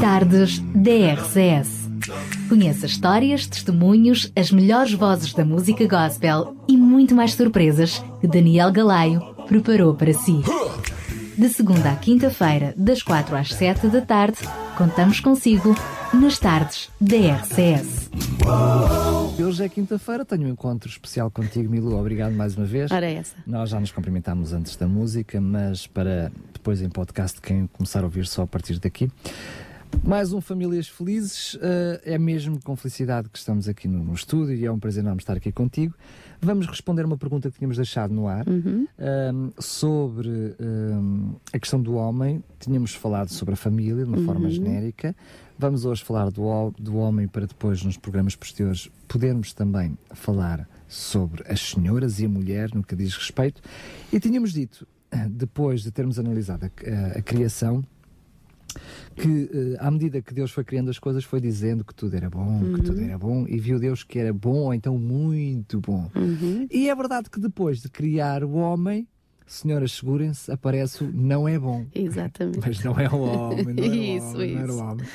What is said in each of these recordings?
Tardes DRCS. Conheça histórias, testemunhos, as melhores vozes da música gospel e muito mais surpresas que Daniel Galaio preparou para si. De segunda à quinta-feira, das quatro às sete da tarde, contamos consigo nas tardes DRCS. Hoje é quinta-feira, tenho um encontro especial contigo, Milu. Obrigado mais uma vez. Ora, é essa. Nós já nos cumprimentámos antes da música, mas para depois em podcast, quem começar a ouvir só a partir daqui. Mais um Famílias Felizes, uh, é mesmo com felicidade que estamos aqui no, no, estúdio e é um prazer enorme estar aqui contigo. Vamos responder uma pergunta que tínhamos deixado no ar uhum. uh, sobre uh, a questão do homem. Tínhamos falado sobre a família de uma uhum. forma genérica. Vamos hoje falar do, do homem para depois, nos programas posteriores, podermos também falar sobre as senhoras e a mulher no que diz respeito. E tínhamos dito, depois de termos analisado a, a, a criação, que uh, à medida que Deus foi criando as coisas foi dizendo que tudo era bom, uhum. que tudo era bom e viu Deus que era bom ou então muito bom. Uhum. E é verdade que depois de criar o homem, senhoras, segurem-se, aparece o não é bom. Exatamente. Mas não é o homem, não, era isso, o, homem, isso. não era o homem.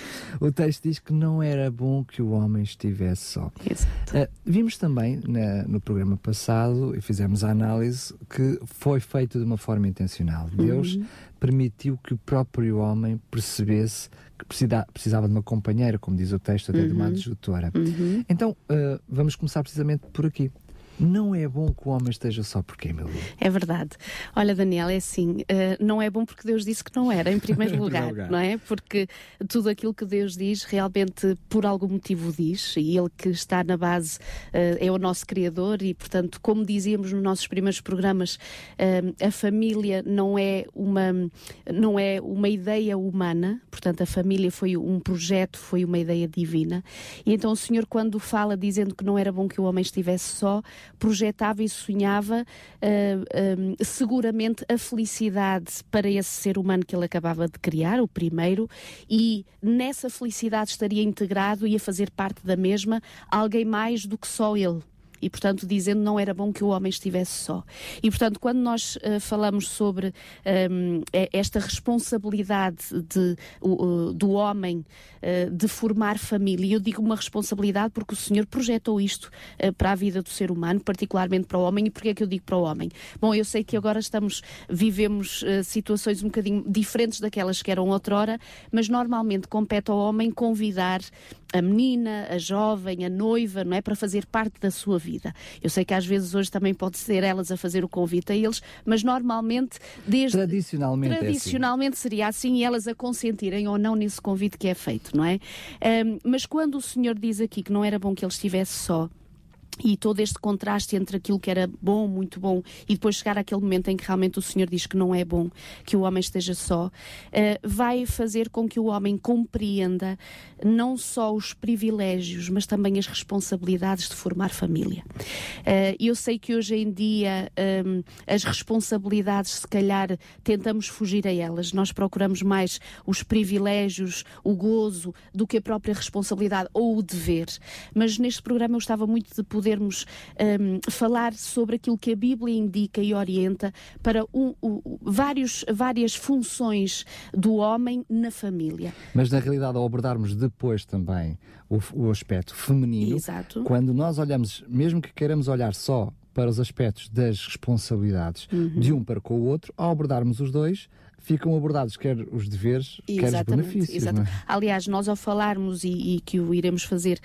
O texto diz que não era bom que o homem estivesse só. Exato. Uh, vimos também na, no programa passado e fizemos a análise que foi feito de uma forma intencional. Deus Uhum. permitiu que o próprio homem percebesse que precisa, precisava de uma companheira, como diz o texto, até de uma Uhum. adjutora. Uhum. Então, uh, vamos começar precisamente por aqui. Não é bom que o homem esteja só porque, meu Deus. É verdade. Olha, Daniel, é assim, uh, não é bom porque Deus disse que não era, em primeiro Em lugar, primeiro lugar. não é? Porque tudo aquilo que Deus diz, realmente, por algum motivo diz, e Ele que está na base uh, é o nosso Criador, e, portanto, como dizíamos nos nossos primeiros programas, uh, a família não é, uma, não é uma ideia humana, portanto, a família foi um projeto, foi uma ideia divina, e então o Senhor, quando fala dizendo que não era bom que o homem estivesse só, projetava e sonhava uh, um, seguramente a felicidade para esse ser humano que ele acabava de criar, o primeiro, e nessa felicidade estaria integrado e a fazer parte da mesma alguém mais do que só ele. E, portanto, dizendo não era bom que o homem estivesse só. E, portanto, quando nós uh, falamos sobre um, esta responsabilidade de, uh, do homem uh, de formar família, e eu digo uma responsabilidade porque o Senhor projetou isto para a vida do ser humano, particularmente para o homem. E porquê é que eu digo para o homem? Bom, eu sei que agora estamos, vivemos situações um bocadinho diferentes daquelas que eram outrora, mas normalmente compete ao homem convidar a menina, a jovem, a noiva, não é? Para fazer parte da sua vida. Eu sei que às vezes hoje também pode ser elas a fazer o convite a eles, mas normalmente, desde. Tradicionalmente. Tradicionalmente é assim. seria assim e elas a consentirem ou não nesse convite que é feito, não é? Um, mas quando o Senhor diz aqui que não era bom que ele estivesse só, e todo este contraste entre aquilo que era bom, muito bom, e depois chegar àquele momento em que realmente o Senhor diz que não é bom que o homem esteja só, uh, vai fazer com que o homem compreenda não só os privilégios, mas também as responsabilidades de formar família. Uh, eu sei que hoje em dia um, as responsabilidades, se calhar, tentamos fugir a elas. Nós procuramos mais os privilégios, o gozo, do que a própria responsabilidade ou o dever. Mas neste programa eu estava muito de poder podermos um, falar sobre aquilo que a Bíblia indica e orienta para um, um, vários, várias funções do homem na família. Mas na realidade, ao abordarmos depois também o, o aspecto feminino, Exato. quando nós olhamos, mesmo que queiramos olhar só para os aspectos das responsabilidades uhum. de um para com o outro, ao abordarmos os dois, ficam abordados quer os deveres, exatamente, quer os benefícios. Exatamente. É? Aliás, nós ao falarmos e, e que o iremos fazer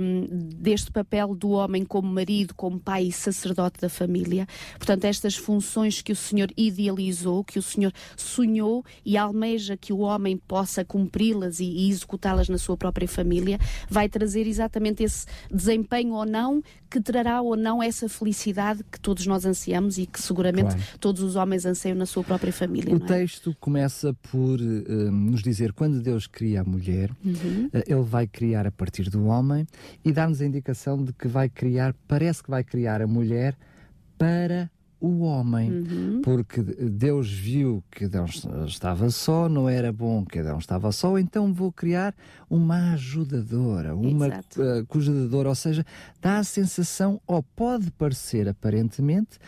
um, deste papel do homem como marido, como pai e sacerdote da família, portanto, estas funções que o Senhor idealizou, que o Senhor sonhou e almeja que o homem possa cumpri-las e, e executá-las na sua própria família, vai trazer exatamente esse desempenho ou não que trará ou não essa felicidade que todos nós ansiamos e que seguramente Claro. todos os homens anseiam na sua própria família. O não é? Texto começa por eh, nos dizer quando Deus cria a mulher, Uhum. eh, ele vai criar a partir do homem e dá-nos a indicação de que vai criar, parece que vai criar a mulher para o homem, Uhum. porque Deus viu que Adão estava só, não era bom que Adão estava só, então vou criar uma ajudadora, uma uh, ou seja, dá a sensação, ou pode parecer aparentemente,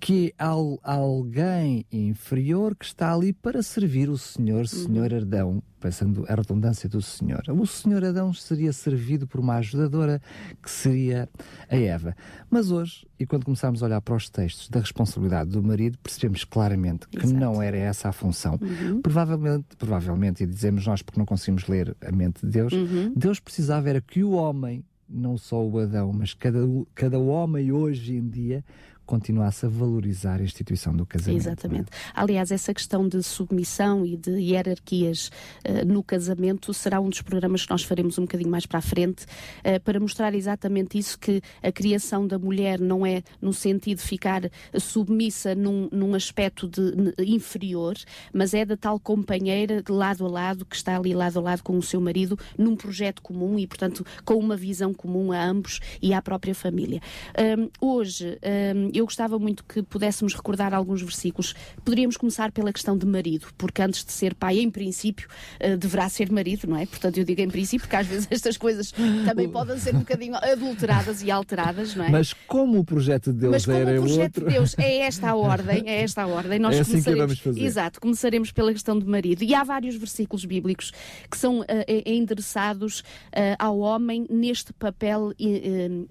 que há al- alguém inferior que está ali para servir o Senhor, Senhor Adão, pensando a redundância do Senhor. O Senhor Adão seria servido por uma ajudadora que seria a Eva. Mas hoje, e quando começamos a olhar para os textos da responsabilidade do marido, percebemos claramente que Exato. não era essa a função. Provavelmente, provavelmente, e dizemos nós porque não conseguimos ler a mente de Deus, Deus precisava era que o homem, não só o Adão, mas cada, cada homem hoje em dia continuasse a valorizar a instituição do casamento. Exatamente. Aliás, essa questão de submissão e de hierarquias eh, no casamento será um dos programas que nós faremos um bocadinho mais para a frente, eh, para mostrar exatamente isso, que a criação da mulher não é no sentido de ficar submissa num, num aspecto de, inferior, mas é da tal companheira de lado a lado, que está ali lado a lado com o seu marido, num projeto comum e, portanto, com uma visão comum a ambos e à própria família. Hum, hoje, hum, eu gostava muito que pudéssemos recordar alguns versículos. Poderíamos começar pela questão de marido, porque antes de ser pai, em princípio, eh, deverá ser marido, não é? Portanto, eu digo em princípio, porque às vezes estas coisas também podem ser um bocadinho adulteradas e alteradas, não é? Mas como o projeto de Deus Mas como era o projeto outro. de Deus é esta a ordem, é esta a ordem, nós É assim que começaremos, vamos fazer. Exato, começaremos pela questão de marido. E há vários versículos bíblicos que são eh, endereçados eh, ao homem neste papel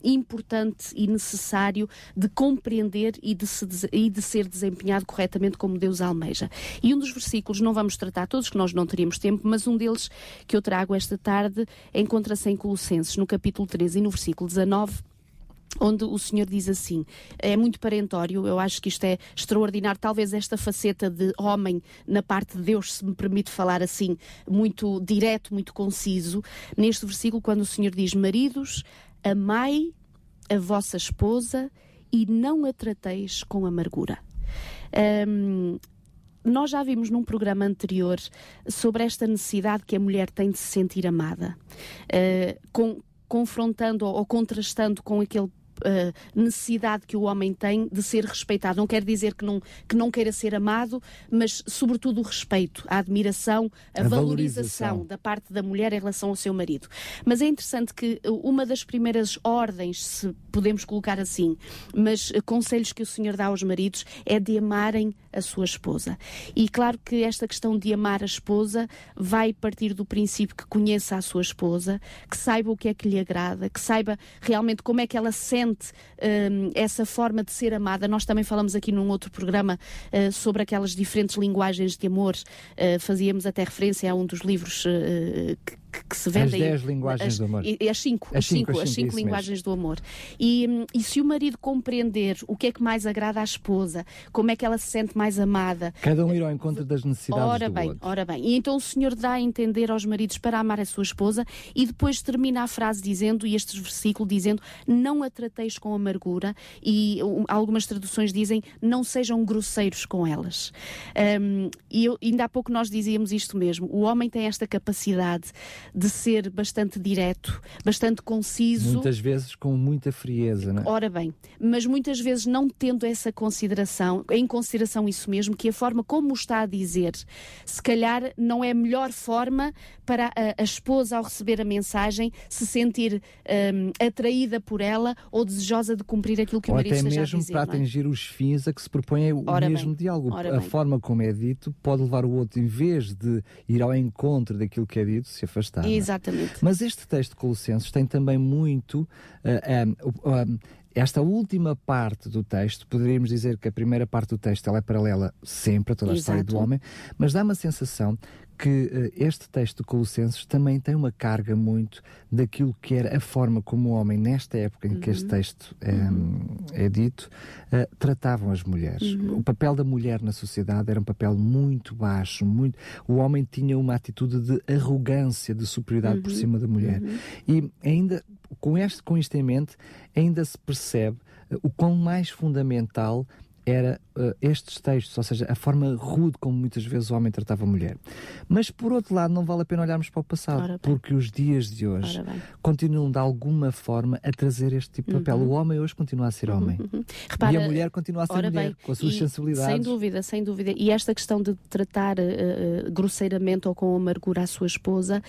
importante e necessário de compreender e de, se e de ser desempenhado corretamente como Deus almeja. E um dos versículos, não vamos tratar todos, que nós não teríamos tempo, mas um deles que eu trago esta tarde encontra-se em Colossenses, no capítulo 13 e no versículo 19 onde o Senhor diz assim, é muito parentório, eu acho que isto é extraordinário, talvez esta faceta de homem na parte de Deus, se me permite falar assim, muito direto, muito conciso, neste versículo quando o Senhor diz, maridos, amai a vossa esposa e não a trateis com amargura. Hum, nós já vimos num programa anterior sobre esta necessidade que a mulher tem de se sentir amada, eh, com- confrontando ou, ou contrastando com aquele eh, necessidade que o homem tem de ser respeitado. Não quer dizer que não, que não queira ser amado, mas sobretudo o respeito, a admiração, a, A valorização valorização. da parte da mulher em relação ao seu marido. Mas é interessante que uh, uma das primeiras ordens, se podemos colocar assim, mas uh, conselhos que o Senhor dá aos maridos é de amarem a sua esposa. E claro que esta questão de amar a esposa vai partir do princípio que conheça a sua esposa, que saiba o que é que lhe agrada, que saiba realmente como é que ela sente hum, essa forma de ser amada. Nós também falamos aqui num outro programa uh, sobre aquelas diferentes linguagens de amor. Uh, fazíamos até referência a um dos livros uh, que, que- que se vendem. 10 linguagens as, do amor. e- As cinco, As as cinco, cinco, as as cinco, cinco isso linguagens do amor. E, e se o marido compreender o que é que mais agrada à esposa, como é que ela se sente mais amada, Cada um ir ao encontro das necessidades Ora do bem, outro. ora bem. E então o Senhor dá a entender aos maridos para amar a sua esposa e depois termina a frase dizendo, e este versículo dizendo, não a trateis com amargura e um, algumas traduções dizem, não sejam grosseiros com elas. Um, e eu, ainda há pouco nós dizíamos isto mesmo, o homem tem esta capacidade de ser bastante direto, bastante conciso. Muitas vezes com muita frieza, não é? Ora bem, mas muitas vezes não tendo essa consideração, em consideração isso mesmo, que a forma como o está a dizer, se calhar não é a melhor forma para a, a esposa, ao receber a mensagem, se sentir hum, atraída por ela ou desejosa de cumprir aquilo que Ou o marido até esteja mesmo a dizer. para não é? atingir os fins a que se propõe o Ora mesmo bem, diálogo. ora A bem. forma como é dito pode levar o outro, em vez de ir ao encontro daquilo que é dito, se afastar. Não é? Exatamente. Mas este texto de Colossenses tem também muito. ah, o- ah, esta última parte do texto, poderíamos dizer que a primeira parte do texto ela é paralela sempre a toda a história do Exato. homem, mas dá-me a sensação que eh, este texto de Colossenses também tem uma carga muito daquilo que era a forma como o homem, nesta época em que este texto é, é dito, eh, tratavam as mulheres. O papel da mulher na sociedade era um papel muito baixo, muito. O homem tinha uma atitude de arrogância, de superioridade por cima da mulher. E ainda com este, com isto em mente, ainda se percebe eh, o quão mais fundamental era uh, estes textos, ou seja, a forma rude como muitas vezes o homem tratava a mulher. Mas por outro lado, não vale a pena olharmos para o passado, porque os dias de hoje continuam de alguma forma a trazer este tipo de papel. Uhum. O homem hoje continua a ser uhum, homem. Uhum. Repara, e a mulher continua a ser mulher, bem, com as suas sensibilidades. Sem dúvida, sem dúvida. E esta questão de tratar uh, grosseiramente ou com amargura a sua esposa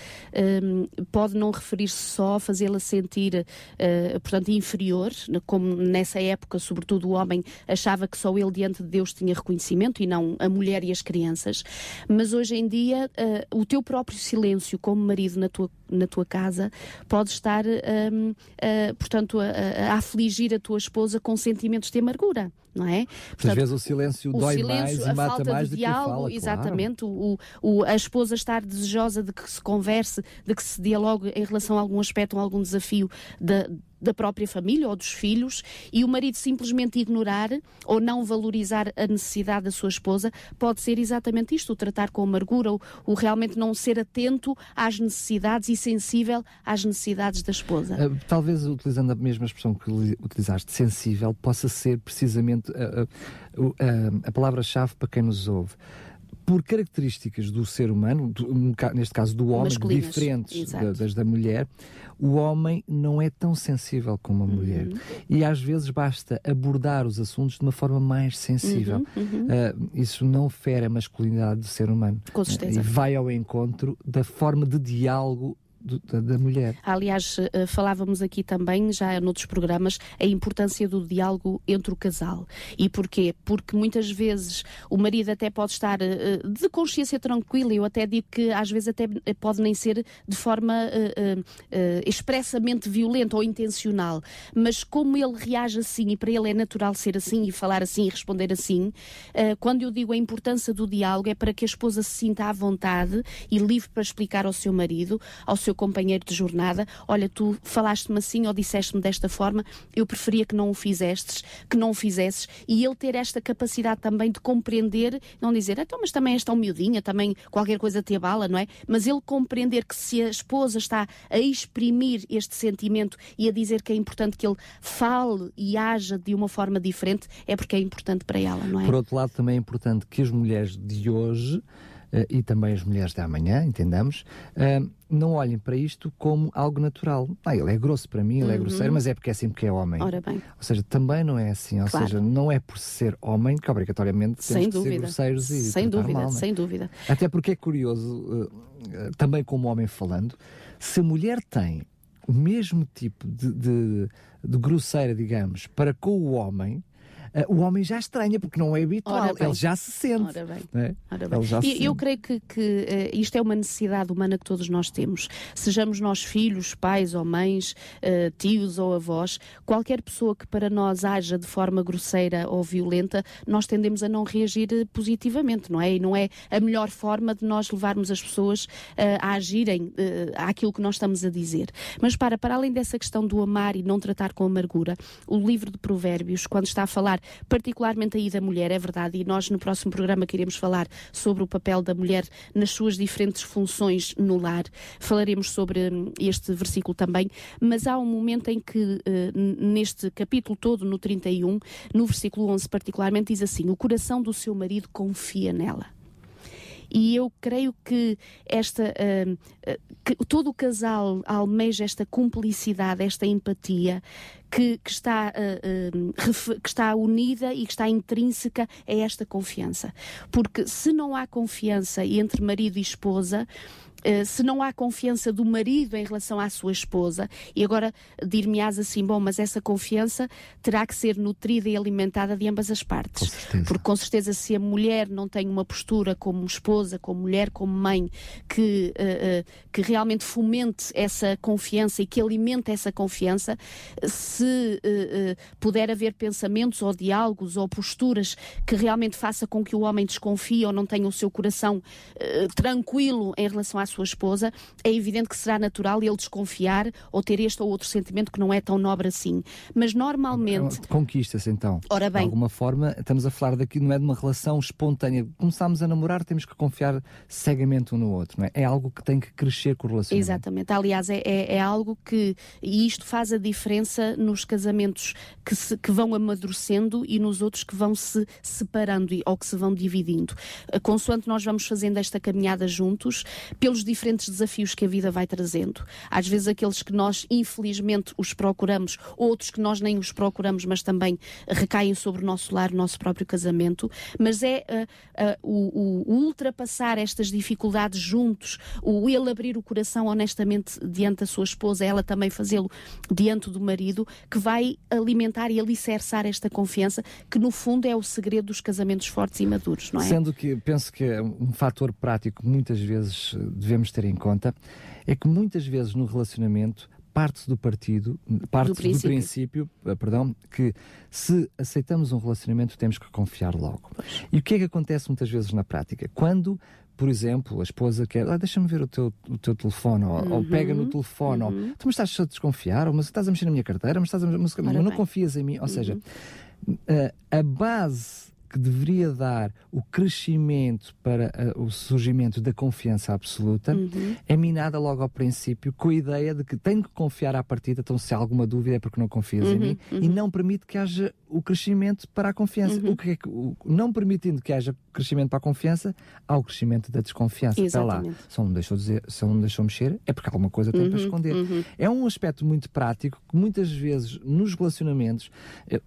um, pode não referir-se só a fazê-la sentir, portanto, inferior, como nessa época, sobretudo o homem achava que só ele diante de Deus tinha reconhecimento e não a mulher e as crianças. Mas hoje em dia, uh, o teu próprio silêncio como marido na tua, na tua casa pode estar, uh, portanto, a, a, afligir a tua esposa com sentimentos de amargura não é? Portanto, Às vezes o silêncio o dói silêncio, mais e mata mais do diálogo, que fala, Exatamente, claro. o, o, a esposa estar desejosa de que se converse, de que se dialogue em relação a algum aspecto ou algum desafio da, da própria família ou dos filhos e o marido simplesmente ignorar ou não valorizar a necessidade da sua esposa pode ser exatamente isto, o tratar com amargura, o, o realmente não ser atento às necessidades e sensível às necessidades da esposa. Uh, talvez utilizando a mesma expressão que utilizaste, sensível, possa ser precisamente uh, uh, a palavra-chave para quem nos ouve por características do ser humano, do, neste caso do homem, diferentes da, das da mulher, o homem não é tão sensível como a uhum. mulher. E às vezes basta abordar os assuntos de uma forma mais sensível. Uhum, uhum. Uh, isso não fere a masculinidade do ser humano. Com certeza. E vai ao encontro da forma de diálogo da, da, mulher. Aliás, uh, falávamos aqui também, já noutros programas, a importância do diálogo entre o casal. E porquê? Porque muitas vezes o marido até pode estar uh, de consciência tranquila, eu até digo que às vezes até pode nem ser de forma uh, expressamente violenta ou intencional, mas como ele reage assim e para ele é natural ser assim e falar assim e responder assim, quando eu digo a importância do diálogo é para que a esposa se sinta à vontade e livre para explicar ao seu marido, ao seu companheiro de jornada: Olha, tu falaste-me assim ou disseste-me desta forma, eu preferia que não o fizestes, que não o fizesses, e ele ter esta capacidade também de compreender, não dizer, então, mas também és tão miudinha, também qualquer coisa te abala, não é? Mas ele compreender que se a esposa está a exprimir este sentimento e a dizer que é importante que ele fale e haja de uma forma diferente, é porque é importante para ela, não é? Por outro lado, também é importante que as mulheres de hoje e também as mulheres de amanhã, entendamos, uh, não olhem para isto como algo natural. Ah, ele é grosso para mim, ele é uhum. é grosseiro, mas é porque é assim porque é homem. Ora bem. Ou seja, também não é assim. Ou claro. seja, não é por ser homem que obrigatoriamente temos sem que dúvida. ser grosseiros e Sem dúvida, mal, é? sem dúvida. Até porque é curioso, uh, também como homem falando, se a mulher tem o mesmo tipo de, de, de grosseira, digamos, para com o homem, uh, o homem já estranha, porque não é habitual, ele já se sente. Ora bem. É? Ora bem. eu sente. creio que, que uh, isto é uma necessidade humana que todos nós temos. Sejamos nós filhos, pais ou mães, uh, tios ou avós, qualquer pessoa que para nós haja de forma grosseira ou violenta, nós tendemos a não reagir positivamente, não é? E não é a melhor forma de nós levarmos as pessoas a agirem àquilo que nós estamos a dizer. Mas para, para além dessa questão do amar e não tratar com amargura, o livro de Provérbios, quando está a falar falar particularmente aí da mulher, é verdade, e nós no próximo programa queremos falar sobre o papel da mulher nas suas diferentes funções no lar. Falaremos sobre hum, este versículo também, mas há um momento em que, uh, neste capítulo todo, no 31, no versículo 11 particularmente, diz assim: O coração do seu marido confia nela. E eu creio que esta uh, uh, que todo o casal almeja esta cumplicidade, esta empatia que, que está, uh, que está unida e que está intrínseca a esta confiança. Porque se não há confiança entre marido e esposa, eh, se não há confiança do marido em relação à sua esposa, e agora dir-me-ás assim, bom, mas essa confiança terá que ser nutrida e alimentada de ambas as partes. Com Porque com certeza se a mulher não tem uma postura como esposa, como mulher, como mãe, que, uh, uh, que realmente fomente essa confiança e que alimente essa confiança, se uh, puder haver pensamentos ou diálogos ou posturas que realmente faça com que o homem desconfie ou não tenha o seu coração tranquilo em relação à sua esposa, é evidente que será natural ele desconfiar ou ter este ou outro sentimento que não é tão nobre assim. Mas normalmente. Conquista-se então. Ora bem. De alguma forma, estamos a falar daqui, não é de uma relação espontânea. Começámos a namorar, temos que confiar cegamente um no outro, não é? É algo que tem que crescer com o relacionamento. Exatamente. Aliás, é, é, é algo que. E isto faz a diferença no nos casamentos que, se, que vão amadurecendo e nos outros que vão se separando ou que se vão dividindo. Uh, consoante nós vamos fazendo esta caminhada juntos, pelos diferentes desafios que a vida vai trazendo. Às vezes aqueles que nós, infelizmente, os procuramos, outros que nós nem os procuramos, mas também recaem sobre o nosso lar, o nosso próprio casamento. Mas é uh, o, o, ultrapassar estas dificuldades juntos, o ele abrir o coração honestamente diante da sua esposa, ela também fazê-lo diante do marido, que vai alimentar e alicerçar esta confiança, que no fundo é o segredo dos casamentos fortes e maduros, não é? Sendo que penso que é um fator prático muitas vezes eh, devemos ter em conta, é que muitas vezes no relacionamento parte do partido, parte do princípio. do princípio, eh, perdão, que se aceitamos um relacionamento temos que confiar logo. E o que é que acontece muitas vezes na prática? Quando por exemplo, a esposa quer, ah, deixa-me ver o teu, o teu telefone, ou, uhum, ou pega no telefone, uhum. ou tu me estás a desconfiar, ou mas estás a mexer na minha carteira, mas estás a mas, mas não confias em mim. Ou uhum. seja, a, a base que deveria dar o crescimento para uh, o surgimento da confiança absoluta uhum. é minada logo ao princípio com a ideia de que tenho que confiar à partida, então se há alguma dúvida é porque não confias uhum, em mim uhum. e não permite que haja o crescimento para a confiança. Uhum. O que é que, o, não permitindo que haja crescimento para a confiança, há o crescimento da desconfiança. Está lá. Se não deixou dizer, se não deixou mexer, é porque alguma coisa tem para uhum, esconder. Uhum. É um aspecto muito prático que muitas vezes nos relacionamentos,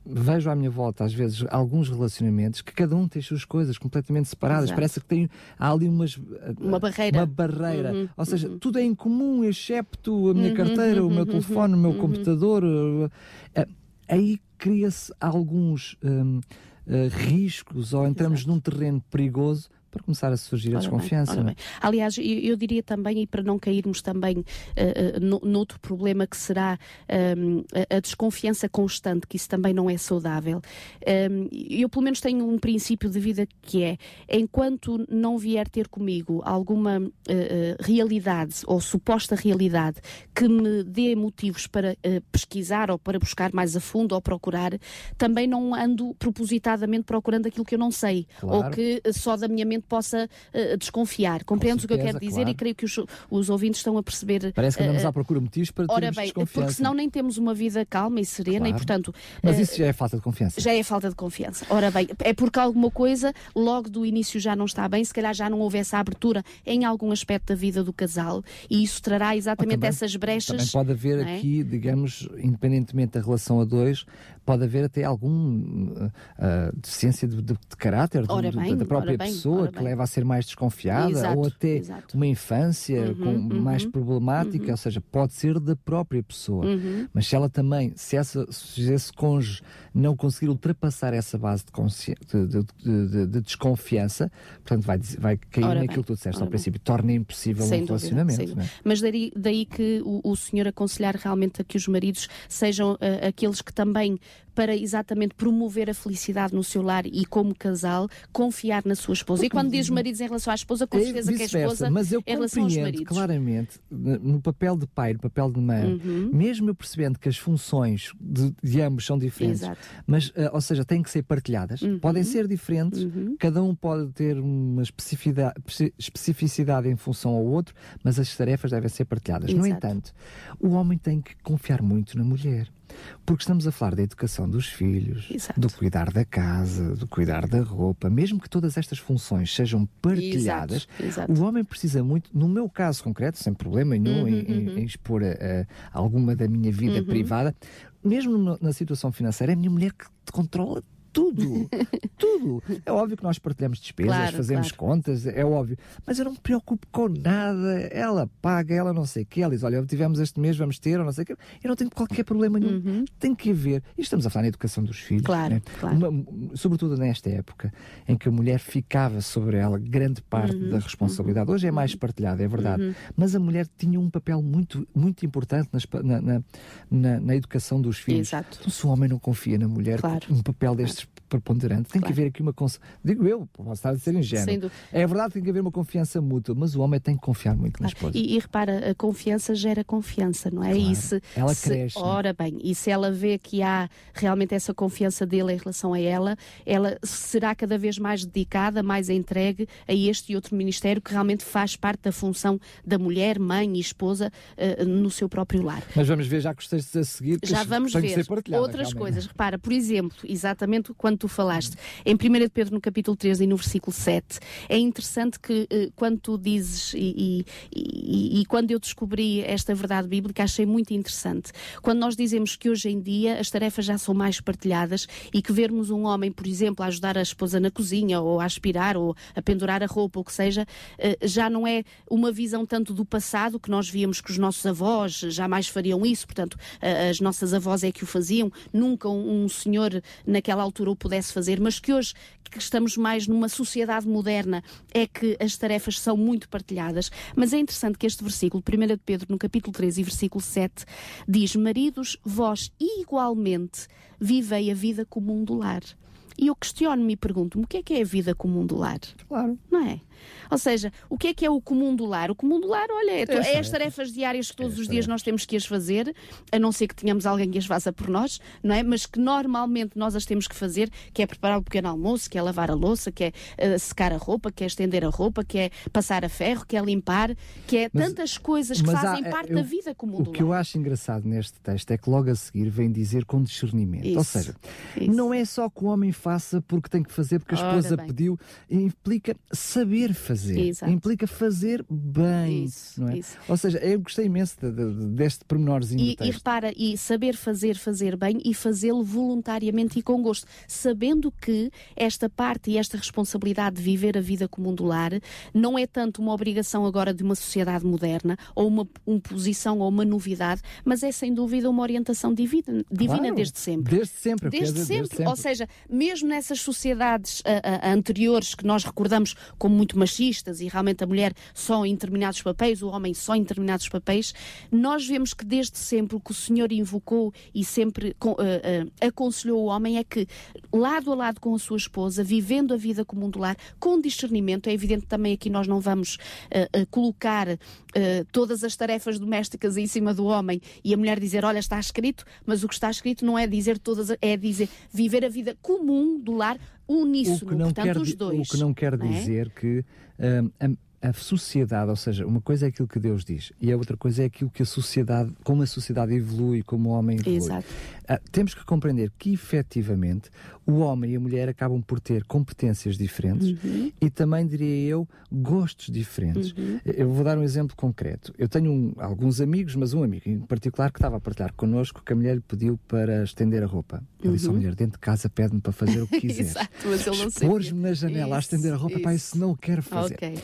vejo à minha volta às vezes alguns relacionamentos que cada um tem as suas coisas completamente separadas. Exato. Parece que tem há ali umas, uma barreira. Uma barreira. Uhum, Ou seja, tudo é em comum, excepto a minha carteira, o meu telefone, o meu computador. Uh, aí cria-se alguns um, uh, riscos ou entramos Exato. num terreno perigoso para começar a surgir ora a desconfiança. Bem. Aliás, eu, eu, diria também, e para não cairmos também uh, uh, noutro problema que será um, a, a, desconfiança constante, que isso também não é saudável, um, eu pelo menos tenho um princípio de vida que é, enquanto não vier ter comigo alguma uh, realidade ou suposta realidade que me dê motivos para pesquisar ou para buscar mais a fundo ou procurar, também não ando propositadamente procurando aquilo que eu não sei, claro. ou que só da minha mente possa uh, desconfiar. Compreendes o que eu quero dizer claro. e creio que os, os, ouvintes estão a perceber. Parece que andamos uh, à procura de motivos para ora bem, porque senão nem temos uma vida calma e serena claro. e, portanto. Mas isso já é falta de confiança. Já é falta de confiança. Ora bem, é porque alguma coisa logo do início já não está bem, se calhar já não houve essa abertura em algum aspecto da vida do casal e isso trará exatamente também, essas brechas. Também pode haver é? aqui, digamos, independentemente da relação a dois, pode haver até alguma uh, deficiência de, de, de caráter bem, da própria pessoa que leva a ser mais desconfiada exato, ou até exato. uma infância uhum, com, uhum, mais problemática, uhum. ou seja, pode ser da própria pessoa. Uhum. Mas se ela também, se, essa, se esse cônjuge não conseguir ultrapassar essa base de, de, de desconfiança, portanto vai, vai cair Ora naquilo bem, que tu disseste ao bem. princípio, torna impossível sem um dúvida, relacionamento. Né? Mas daí, daí que o, o senhor aconselhar realmente a que os maridos sejam uh, aqueles que também para exatamente promover a felicidade no seu lar e como casal, confiar na sua esposa. E quando diz maridos em relação à esposa, com é certeza que é esposa mas eu em relação aos maridos. claramente, no papel de pai, no papel de mãe, uhum. mesmo eu percebendo que as funções de, de ambos são diferentes, Exato. mas, uh, ou seja, têm que ser partilhadas, uhum. podem ser diferentes, uhum. cada um pode ter uma especificidade, especificidade em função ao outro, mas as tarefas devem ser partilhadas. Exato. No entanto, o homem tem que confiar muito na mulher. Porque estamos a falar da educação dos filhos, Exato. do cuidar da casa, do cuidar da roupa, mesmo que todas estas funções sejam partilhadas, Exato. O homem precisa muito, no meu caso concreto, sem problema nenhum uhum, em, uhum. em, expor a, a, alguma da minha vida uhum. privada, mesmo na situação financeira, é a minha mulher que controla tudo, tudo. É óbvio que nós partilhamos despesas, claro, fazemos claro. contas, é óbvio, mas eu não me preocupo com nada. Ela paga, ela não sei o que, ela diz: Olha, tivemos este mês, vamos ter, ou não sei o que. Eu não tenho qualquer problema nenhum. Uhum. Tem que haver. E estamos a falar na educação dos filhos, claro, né? claro. Uma, sobretudo nesta época em que a mulher ficava sobre ela grande parte uhum. da responsabilidade. Hoje é mais partilhada, é verdade, uhum. mas a mulher tinha um papel muito, muito importante nas, na, na, na, na, educação dos filhos. Exato. Então, se o homem não confia na mulher, um papel destes preponderante. Tem claro. que haver aqui uma confiança. Digo eu, posso estar a ser ingênuo. É verdade que tem que haver uma confiança mútua, mas o homem tem que confiar muito claro. na esposa. E, e, repara, a confiança gera confiança, não é? Claro. E se, ela se, cresce. É? Ora bem, e se ela vê que há realmente essa confiança dele em relação a ela, ela será cada vez mais dedicada, mais entregue a este e outro ministério que realmente faz parte da função da mulher, mãe e esposa uh, no seu próprio lar. Mas vamos ver já que os textos a seguir. Já vamos ver outras realmente. coisas. Repara, por exemplo, exatamente quando tu falaste, em 1 Pedro no capítulo 3 e no versículo 7, é interessante que uh, quando tu dizes e, e, e, e quando eu descobri esta verdade bíblica, achei muito interessante. Quando nós dizemos que hoje em dia as tarefas já são mais partilhadas e que vermos um homem, por exemplo, a ajudar a esposa na cozinha ou a aspirar ou a pendurar a roupa, ou o que seja, eh, já não é uma visão tanto do passado que nós víamos que os nossos avós jamais fariam isso, portanto, as nossas avós é que o faziam, nunca um senhor naquela altura o pudesse fazer, mas que hoje que estamos mais numa sociedade moderna é que as tarefas são muito partilhadas, mas é interessante que este versículo, 1 de Pedro, no capítulo 3 e versículo 7, diz: Maridos, vós igualmente vivei a vida comum do lar. E eu questiono-me e pergunto-me o que é que é a vida comum do lar? Claro. Não é? Ou seja, o que é que é o comum do lar? O comum do lar, olha, é, é as tarefas diárias que todos é os dias nós temos que as fazer, a não ser que tenhamos alguém que as faça por nós, não é? Mas que normalmente nós as temos que fazer, que é preparar o pequeno almoço, que é lavar a louça, que é uh, secar a roupa, que é estender a roupa, que é passar a ferro, que é limpar, que é mas, tantas coisas que fazem há, parte eu, da vida comum o do lar. O que eu acho engraçado neste texto é que logo a seguir vem dizer com discernimento. Isso, Ou seja, isso. não é só que o homem faça porque tem que fazer, porque a esposa pediu, implica saber fazer. Exato implica fazer bem. Isso, é? isso. Ou seja, eu gostei imenso de, de, deste pormenorzinho e, e repara, e saber fazer, fazer bem e fazê-lo voluntariamente e com gosto, sabendo que esta parte e esta responsabilidade de viver a vida comum do lar não é tanto uma obrigação agora de uma sociedade moderna ou uma imposição ou uma novidade, mas é sem dúvida uma orientação divina, divina claro, desde sempre. Desde sempre. Desde, sempre. desde sempre. Ou seja, mesmo nessas sociedades uh, uh, anteriores que nós recordamos como muito machistas e realmente a mulher só em determinados papéis, o homem só em determinados papéis, nós vemos que desde sempre o que o Senhor invocou e sempre uh, uh, aconselhou o homem é que, lado a lado com a sua esposa, vivendo a vida comum do lar, com discernimento, é evidente também aqui nós não vamos uh, colocar todas as tarefas domésticas em cima do homem e a mulher dizer, olha, está escrito, mas o que está escrito não é dizer todas, é dizer viver a vida comum do lar uníssono, portanto, quer, os dois. O que não quer é? dizer que um, a, a, sociedade, ou seja, uma coisa é aquilo que Deus diz e a outra coisa é aquilo que a sociedade, como a sociedade evolui, como o homem evolui. Exato. Uh, temos que compreender que efetivamente o homem e a mulher acabam por ter competências diferentes uhum. e também, diria eu, gostos diferentes. Uhum. Eu vou dar um exemplo concreto. Eu tenho um, alguns amigos, mas um amigo em particular que estava a partilhar connosco que a mulher lhe pediu para estender a roupa. Ele uhum. disse à mulher, dentro de casa pede-me para fazer o que quiser. Exato, mas ele não Expor-me na janela isso, a estender a roupa, isso. pá, isso não quero fazer. Okay.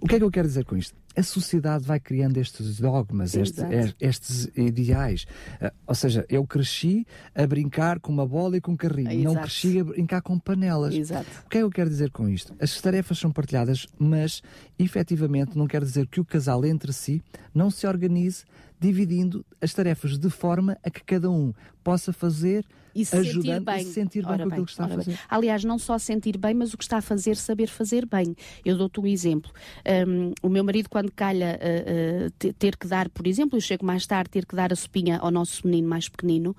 O que é que eu quero dizer com isto? A sociedade vai criando estes dogmas, estes, estes, ideais. Uh, ou seja, eu cresci a brincar com uma bola e com um carrinho, Exato. não cresci a brincar com panelas. Exato. O que é que eu quero dizer com isto? As tarefas são partilhadas, mas efetivamente não quer dizer que o casal entre si não se organize dividindo as tarefas de forma a que cada um possa fazer e se ajudando sentir bem. E sentir bem com aquilo que está a fazer. Bem. Aliás, não só sentir bem, mas o que está a fazer, saber fazer bem. Eu dou-te um exemplo. Um, o meu marido, quando calha uh, uh, ter que dar, por exemplo, eu chego mais tarde, ter que dar a sopinha ao nosso menino mais pequenino,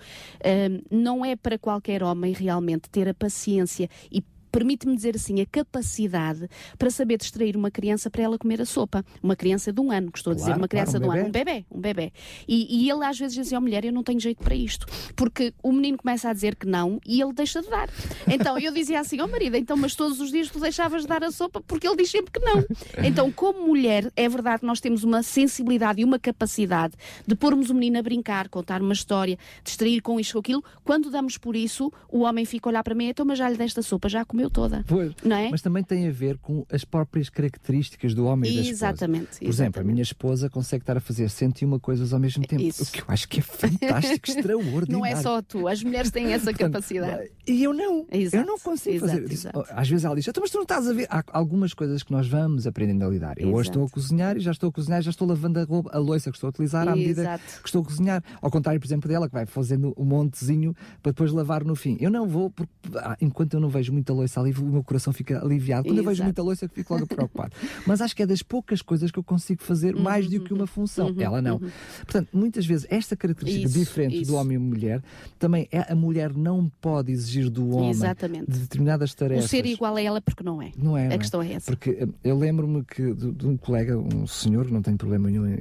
um, não é para qualquer homem realmente ter a paciência e permite-me dizer assim, a capacidade para saber distrair uma criança para ela comer a sopa. Uma criança de um ano, que estou a dizer, uma criança claro, um de um ano, um bebê, um bebê. E, e, ele às vezes diz assim, oh, mulher, eu não tenho jeito para isto. Porque o menino começa a dizer que não e ele deixa de dar. Então eu dizia assim, oh marido, então, mas todos os dias tu deixavas de dar a sopa porque ele diz sempre que não. Então, como mulher, é verdade, nós temos uma sensibilidade e uma capacidade de pormos o menino a brincar, contar uma história, distrair com isto ou aquilo. Quando damos por isso, o homem fica a olhar para mim, então, mas já lhe desta sopa, já comeu eu toda. Pois, não é? Mas também tem a ver com as próprias características do homem e da esposa. Exatamente. Por exemplo, a minha esposa consegue estar a fazer 101 coisas ao mesmo tempo. Isso. O que eu acho que é fantástico, extraordinário. Não é só tu, as mulheres têm essa Portanto, capacidade. E eu não. Exato, eu não consigo exato, fazer. Diz- exato. Às vezes ela diz, "Então, mas tu não estás a ver. Há algumas coisas que nós vamos aprendendo a lidar. Eu hoje estou a cozinhar e já estou a cozinhar, já estou lavando a, roupa, a louça que estou a utilizar à medida que estou a cozinhar. Ao contrário, por exemplo, dela, que vai fazendo um montezinho para depois lavar no fim. Eu não vou, porque ah, enquanto eu não vejo muita louça ali, o meu coração fica aliviado. Quando eu vejo muita louça, eu fico logo preocupado. Mas acho que é das poucas coisas que eu consigo fazer mais do que Uhum. uma função. Ela não. Portanto, muitas vezes, esta característica Isso, diferente isso. do homem e mulher, também é a mulher não pode exigir do homem Exatamente. de determinadas O tarefas. ser igual a ela porque não é. Não é, A não questão é essa. Porque eh, eu lembro-me que de, de um colega, um senhor, que não tenho problema nenhum em,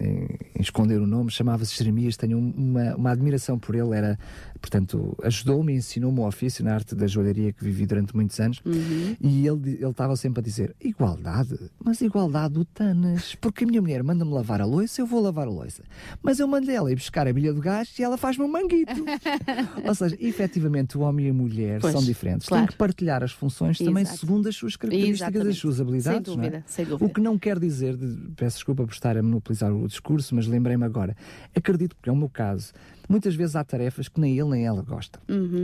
em- em esconder o nome, chamava-se Jeremias, tenho um- uma, uma admiração por ele, era, portanto, ajudou-me e ensinou-me o ofício na arte da joalharia que vivi durante muitos anos, Uhum. e ele estava sempre a dizer, igualdade, mas igualdade do Tanas, porque a minha mulher manda-me lavar a louça, eu vou lavar a louça, mas eu mando ela ir buscar a bilha do gás e ela faz-me um manguito. Ou seja, efetivamente o homem e a mulher Pois, são diferentes, claro. têm que partilhar as funções também Exato. segundo as suas características, Exatamente. as suas habilidades. Sem é? dúvida, sem dúvida. O que não quer dizer, de- peço desculpa por estar a monopolizar o discurso, mas lembrei-me agora. Acredito que é o meu caso. Muitas vezes há tarefas que nem ele nem ela gosta.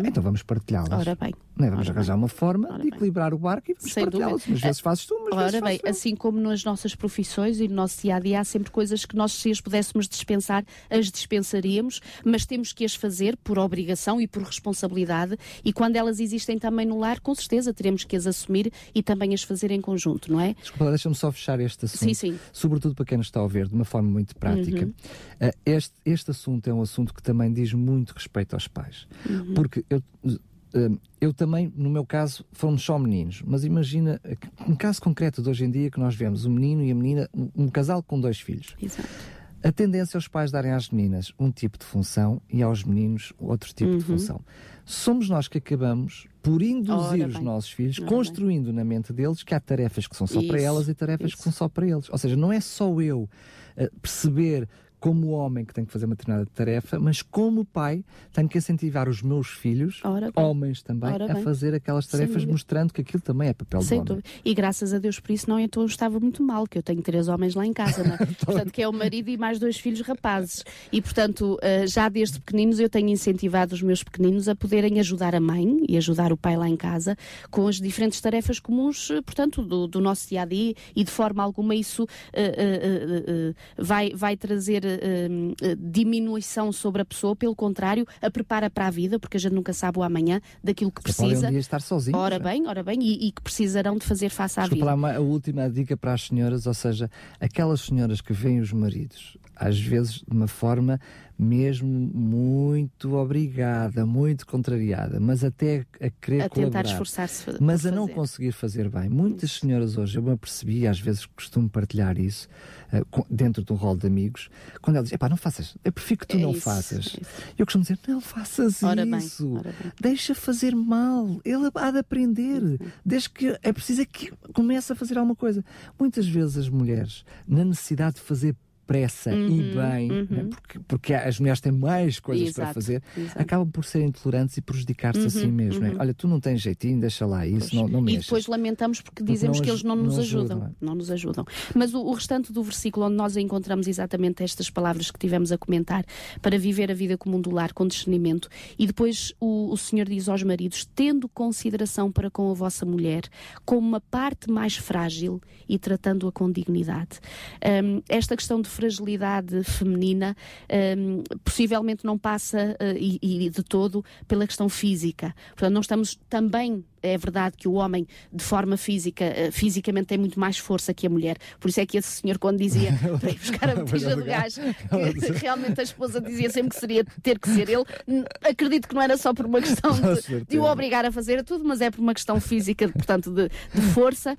Então vamos partilhá-las. Uhum. Ora bem. Não é? Vamos Ora arranjar uma forma Ora de bem. equilibrar o barco e vamos partilhá-las. Umas vezes fazes tu, umas vezes Ora bem, eu. assim como nas nossas profissões e no nosso dia a dia, há sempre coisas que nós, se as pudéssemos dispensar, as dispensaríamos, mas temos que as fazer por obrigação e por responsabilidade. E quando elas existem também no lar, com certeza teremos que as assumir e também as fazer em conjunto, não é? Desculpa, deixa-me só fechar este assunto. Sim, sim. Sobretudo para quem nos está a ouvir, de uma forma muito prática. Uhum. Uh, este, este assunto é um assunto que também diz muito respeito aos pais. Uhum. Porque eu. Uh, eu também, no meu caso, fomos só meninos, mas imagina, uh, um caso concreto de hoje em dia que nós vemos um menino e a menina, um, um casal com dois filhos. Exato. A tendência é os pais darem às meninas um tipo de função e aos meninos outro tipo Uhum. de função. Somos nós que acabamos por induzir Ora os bem. nossos filhos, Ora construindo na mente deles que há tarefas que são só para Isso, elas e tarefas que isso. são só para eles. Ou seja, não é só eu eh, perceber como homem que tenho que fazer uma determinada tarefa, mas como pai tenho que incentivar os meus filhos, Ora homens também, Ora a fazer aquelas tarefas mostrando que aquilo também é papel do Sem homem. dúvida. E graças a Deus por isso, não, então eu estava muito mal, que eu tenho três homens lá em casa, é? portanto, que é o marido e mais dois filhos rapazes. E, portanto, eh, já desde pequeninos eu tenho incentivado os meus pequeninos a poderem ajudar a mãe e ajudar o pai lá em casa com as diferentes tarefas comuns, eh, portanto, do, do nosso dia a dia e de forma alguma isso eh, eh, eh, vai, vai trazer eh, diminuição sobre a pessoa, pelo contrário, a prepara para a vida, porque a gente nunca sabe o amanhã daquilo que Porque podem precisa. um estar sozinhos. Ora é? bem, ora bem, e, e que precisarão de fazer face à Desculpa vida. lá, a última dica para as senhoras, ou seja, aquelas senhoras que veem os maridos, às vezes de uma forma mesmo muito obrigada, muito contrariada, mas até a querer A tentar esforçar-se Mas a não fazer. conseguir fazer bem. Muitas senhoras hoje, eu me apercebi, às vezes costumo partilhar isso, com- dentro de um rol de amigos, quando ela diz, epá, não faças, eu prefiro que tu É não isso, faças. é. Eu costumo dizer, não faças Ora isso. bem. Deixa fazer mal. Ele há de aprender. Uhum. Desde que é preciso é que comece a fazer alguma coisa. Muitas vezes as mulheres, na necessidade de fazer pressa Uhum, e bem, né, porque, porque as mulheres têm mais coisas para Exato, fazer, exato. acabam por ser intolerantes e prejudicar-se a si mesmo. né? Olha, tu não tens jeitinho, deixa lá isso, não, não Uhum, e mexas. depois lamentamos porque Porque dizemos não que eles não nos não ajudam. ajudam, é. Não nos ajudam. Mas o, o restante do versículo onde nós encontramos exatamente estas palavras que tivemos a comentar para viver a vida comum do lar com discernimento. E depois o, o Senhor diz aos maridos: tendo consideração para com a vossa mulher como uma parte mais frágil e tratando-a com dignidade. Hum, esta questão de fragilidade feminina hum, possivelmente não passa eh, e, e de todo pela questão física. Portanto, não estamos também é verdade que o homem, de forma física, eh, fisicamente tem muito mais força que a mulher. Por isso é que esse senhor, quando dizia para ir buscar a botija do gás, que realmente a esposa dizia sempre que seria ter que ser ele, acredito que não era só por uma questão de, de o obrigar a fazer tudo, mas é por uma questão física, portanto, de, de força.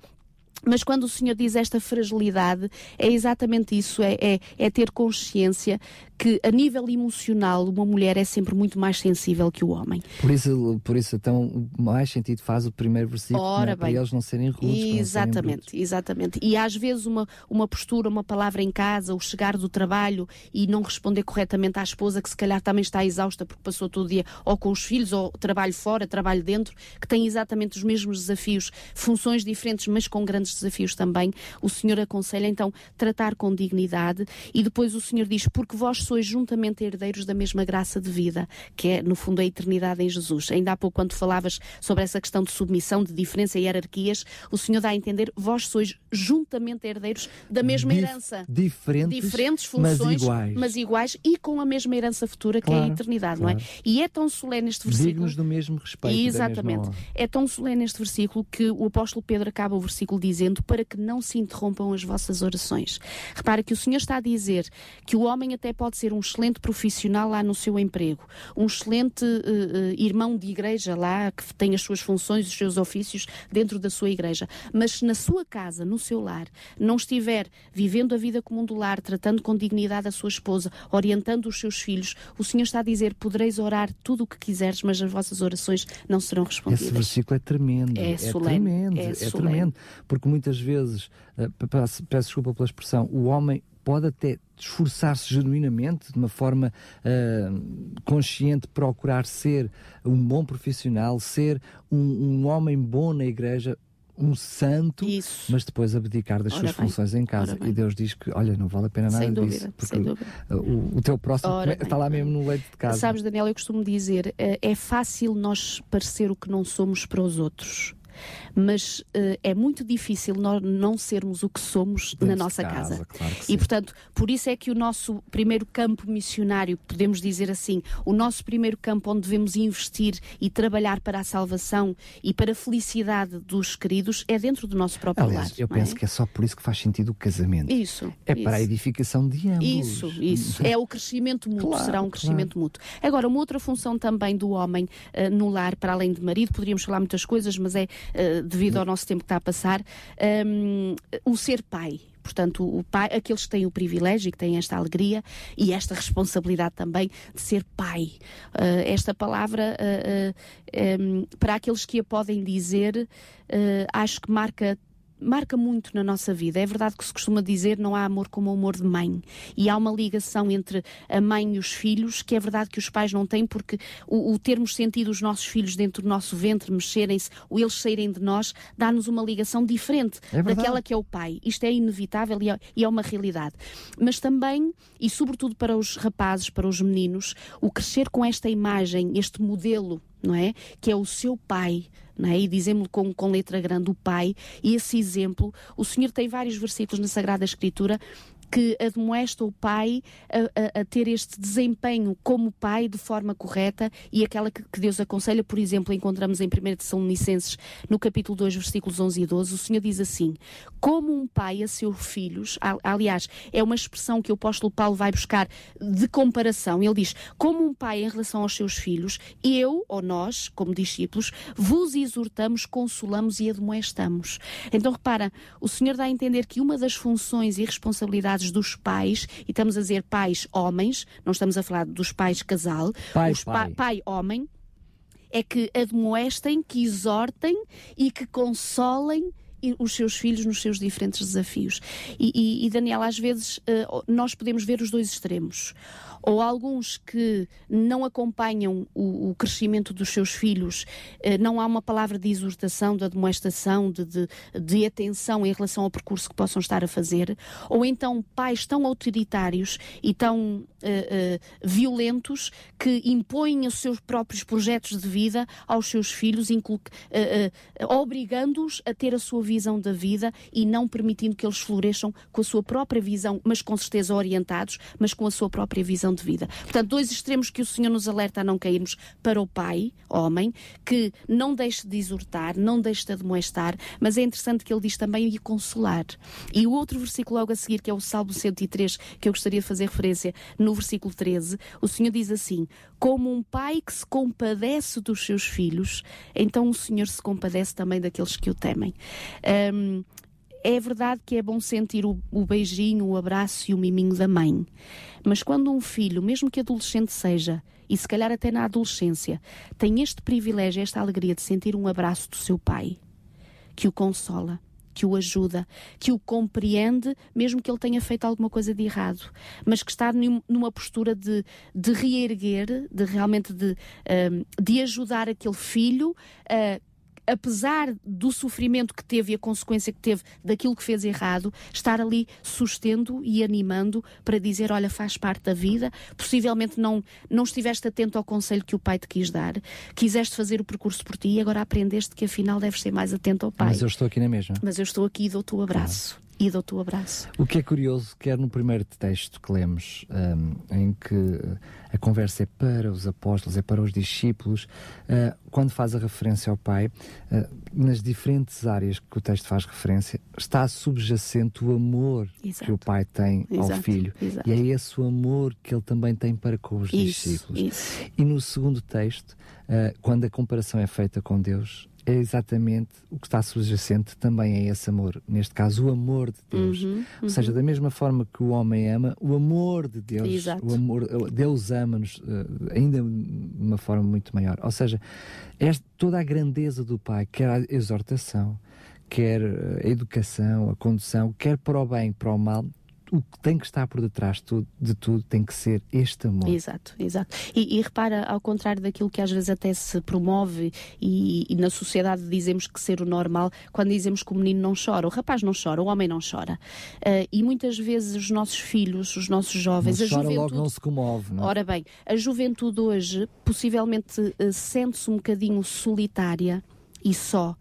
Mas quando o Senhor diz esta fragilidade, é exatamente isso: é, é, é, ter consciência que, a nível emocional, uma mulher é sempre muito mais sensível que o homem. Por isso, por isso então, mais sentido faz o primeiro versículo Ora, né? para eles não serem rudes. Exatamente, serem exatamente. E às vezes uma, uma postura, uma palavra em casa, o chegar do trabalho e não responder corretamente à esposa, que se calhar também está exausta porque passou todo o dia ou com os filhos, ou trabalho fora, trabalho dentro, que tem exatamente os mesmos desafios, funções diferentes, mas com grandes desafios também. O Senhor aconselha então tratar com dignidade e depois o Senhor diz: Porque vós sois juntamente herdeiros da mesma graça de vida, que é, no fundo, a eternidade em Jesus. Ainda há pouco, quando falavas sobre essa questão de submissão, de diferença e hierarquias, o Senhor dá a entender, vós sois juntamente herdeiros da mesma Dif herança. Diferentes, diferentes funções, mas iguais. mas iguais. e com a mesma herança futura, que claro, é a eternidade, claro. não é? E é tão solene este versículo. Dignos do mesmo respeito. Exatamente. É tão solene este versículo que o apóstolo Pedro acaba o versículo dizendo para que não se interrompam as vossas orações. Repara que o Senhor está a dizer que o homem até pode ser um excelente profissional lá no seu emprego, um excelente uh, uh, irmão de igreja lá que tem as suas funções, os seus ofícios dentro da sua igreja, mas se na sua casa, no seu lar, não estiver vivendo a vida comum do lar, tratando com dignidade a sua esposa, orientando os seus filhos, o Senhor está a dizer: podereis orar tudo o que quiseres, mas as vossas orações não serão respondidas. Esse versículo é tremendo. É, é solene, tremendo. É, é tremendo. Porque muitas vezes, uh, peço, peço desculpa pela expressão, o homem pode até esforçar-se genuinamente, de uma forma uh, consciente, procurar ser um bom profissional, ser um, um homem bom na igreja, um santo, Isso. mas depois abdicar das Ora suas bem, funções em casa. ora. E Deus diz que, olha, não vale a pena nada Sem disso, dúvida, porque sem dúvida. o, o teu próximo Ora está bem, lá mesmo no leito de casa. Sabes, Daniel, eu costumo dizer, eh, é fácil nós parecer o que não somos para os outros. Mas eh, é muito difícil nós não sermos o que somos Dentro na nossa casa, casa. claro e portanto, por isso é que o nosso primeiro campo missionário, podemos dizer assim, o nosso primeiro campo onde devemos investir e trabalhar para a salvação e para a felicidade dos queridos é dentro do nosso próprio Aliás, lar. eu não é? penso que é só por isso que faz sentido o casamento. Isso. É para a isso. edificação de ambos. Isso, isso. É o crescimento mútuo, Claro, será um crescimento mútuo. Agora, uma outra função também do homem eh, no lar, para além de marido, poderíamos falar muitas coisas, mas é eh, devido ao nosso tempo que está a passar, ehm, o ser pai. Portanto, o pai, aqueles que têm o privilégio que têm esta alegria e esta responsabilidade também de ser pai. Eh, esta palavra, eh, eh, em, para aqueles que a podem dizer, acho que marca marca muito na nossa vida. É verdade que se costuma dizer não há amor como o amor de mãe. E há uma ligação entre a mãe e os filhos que é verdade que os pais não têm, porque o, o termos sentido os nossos filhos dentro do nosso ventre mexerem-se, ou eles saírem de nós, dá-nos uma ligação diferente É daquela que é o pai. Isto é inevitável e é, e é uma realidade. Mas também, e sobretudo para os rapazes, para os meninos, o crescer com esta imagem, este modelo não é? Que é o seu pai, não é? E dizemos com, com letra grande o pai, e esse exemplo, o Senhor tem vários versículos na Sagrada Escritura que admoesta o pai a, a- a ter este desempenho como pai de forma correta e aquela que, que Deus aconselha, por exemplo, encontramos em 1 de São Licenses, no capítulo 2, versículos 11 e 12, o Senhor diz assim, como um pai a seus filhos, aliás, é uma expressão que o apóstolo Paulo vai buscar de comparação, ele diz, como um pai em relação aos seus filhos, eu, ou nós, como discípulos, vos exortamos, consolamos e admoestamos. Então repara, o Senhor dá a entender que uma das funções e responsabilidades dos pais, e estamos a dizer pais homens, não estamos a falar dos pais casal, Pai, os pa- pai. pai homem, é que admoestem, que exortem e que consolem os seus filhos nos seus diferentes desafios. E, e, e, Daniela, às vezes eh, nós podemos ver os dois extremos. Ou alguns que não acompanham o, o crescimento dos seus filhos, eh, não há uma palavra de exortação, de admoestação, de, de, de atenção em relação ao percurso que possam estar a fazer. Ou então pais tão autoritários e tão eh, eh, violentos que impõem os seus próprios projetos de vida aos seus filhos, eh, eh, obrigando-os a ter a sua visão da vida e não permitindo que eles floresçam com a sua própria visão, mas com certeza orientados, mas com a sua própria visão de vida. Portanto, dois extremos que o Senhor nos alerta a não cairmos para o pai, homem, que não deixe de exortar, não deixe de admoestar, mas é interessante que ele diz também e consolar. E o outro versículo logo a seguir, que é o Salmo 103, que eu gostaria de fazer referência, no versículo 13, o Senhor diz assim: Como um pai que se compadece dos seus filhos, então o Senhor se compadece também daqueles que o temem. Hum, é verdade que é bom sentir o, o, beijinho, o abraço e o miminho da mãe. Mas quando um filho, mesmo que adolescente seja, e se calhar até na adolescência, tem este privilégio, esta alegria de sentir um abraço do seu pai, que o consola, que o ajuda, que o compreende, mesmo que ele tenha feito alguma coisa de errado, mas que está numa postura de, de reerguer, de realmente de, um, de ajudar aquele filho a apesar do sofrimento que teve e a consequência que teve daquilo que fez errado, estar ali sustendo e animando para dizer: olha, faz parte da vida. Possivelmente não, não estiveste atento ao conselho que o pai te quis dar, quiseste fazer o percurso por ti e agora aprendeste que afinal deves ser mais atento ao pai. Mas eu estou aqui na mesma. Mas eu estou aqui e dou-te o abraço e dou-te o abraço. O que é curioso, quer no primeiro texto que lemos, um, em que a conversa é para os apóstolos, é para os discípulos, uh, quando faz a referência ao Pai, uh, nas diferentes áreas que o texto faz referência, está subjacente o amor Exato. que o Pai tem Exato. ao Filho. Exato. E é esse o amor que ele também tem para com os isso, discípulos. Isso. E no segundo texto, uh, quando a comparação é feita com Deus, é exatamente o que está subjacente também é esse amor. Neste caso, o amor de Deus. Uhum, uhum. Ou seja, da mesma forma que o homem ama, o amor de Deus. Exato. O amor, Deus ama-nos uh, ainda de uma forma muito maior. Ou seja, esta, toda a grandeza do Pai, quer a exortação, quer a educação, a condução, quer para o bem, para o mal, o que tem que estar por detrás de tudo, de tudo tem que ser este amor. Exato, exato. E, e, repara, ao contrário daquilo que às vezes até se promove e, e, na sociedade dizemos que ser o normal, quando dizemos que o menino não chora, o rapaz não chora, o homem não chora. Uh, e muitas vezes os nossos filhos, os nossos jovens, não a chora juventude... logo não se comove, não é? Ora bem, a juventude hoje possivelmente uh, sente-se um bocadinho solitária e só.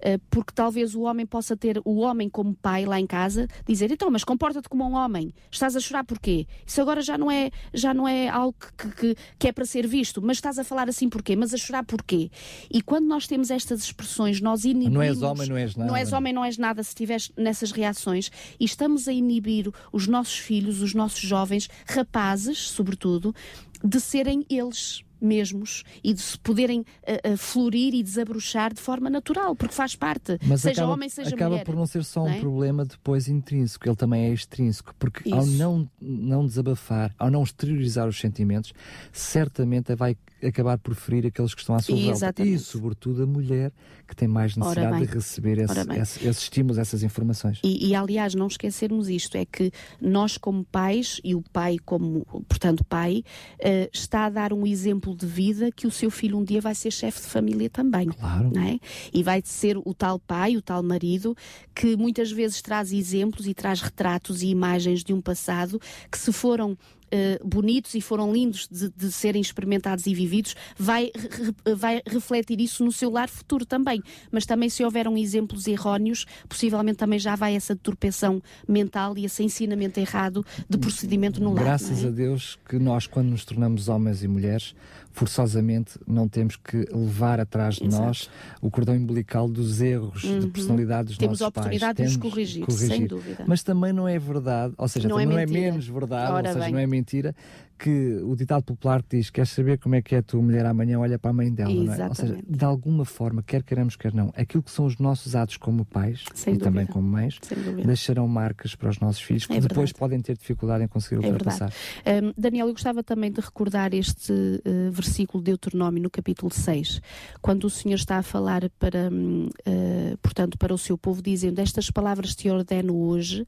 Eh, porque talvez o homem possa ter, o homem como pai lá em casa, dizer, então, mas comporta-te como um homem, estás a chorar porquê? Isso agora já não é, já não é algo que, que, que é para ser visto, mas estás a falar assim porquê? Mas a chorar porquê? E quando nós temos estas expressões, nós inibimos... Não és homem, não és nada. Não és homem, não és nada se estiveres nessas reações e estamos a inibir os nossos filhos, os nossos jovens, rapazes, sobretudo, de serem eles mesmos e de se poderem uh, uh, florir e desabrochar de forma natural, porque faz parte, Mas seja acaba, homem, seja acaba mulher. Acaba por não ser só não um é? problema depois intrínseco, ele também é extrínseco, porque Isso. ao não, não desabafar, ao não exteriorizar os sentimentos, certamente vai acabar por ferir aqueles que estão à sua volta. E, sobretudo, a mulher que tem mais necessidade de receber esse, esse, esses estímulos, essas informações. E, e, aliás, não esquecermos isto, é que nós como pais, e o pai como, portanto, pai, uh, está a dar um exemplo de vida que o seu filho um dia vai ser chefe de família também. Claro. É? E vai ser o tal pai, o tal marido, que muitas vezes traz exemplos e traz retratos e imagens de um passado que se foram uh, bonitos e foram lindos de, de, serem experimentados e vividos, vai, re, vai refletir isso no seu lar futuro também. Mas também, se houveram exemplos erróneos, possivelmente também já vai essa deturpação mental e esse ensinamento errado de procedimento no lar. Graças é? a Deus que nós, quando nos tornamos homens e mulheres, forçosamente não temos que levar atrás de Exato. nós o cordão umbilical dos erros uhum. de personalidade dos temos nossos pais. Temos a oportunidade de os corrigir, corrigir, sem dúvida. Mas também não é verdade, ou seja, não, é, não é, menos verdade, Ora ou seja, bem. não é mentira mentira que o ditado popular que diz: Queres saber como é que é a tua mulher amanhã? Olha para a mãe dela, é? Ou seja, de alguma forma, quer queremos, quer não, aquilo que são os nossos atos como pais Sem e dúvida. também como mães deixarão marcas para os nossos filhos que é depois podem ter dificuldade em conseguir é ultrapassar. Um, Daniel, eu gostava também de recordar este uh, versículo de Deuteronômio no capítulo 6, quando o Senhor está a falar para, uh, portanto, para o seu povo, dizendo: Estas palavras te ordeno hoje,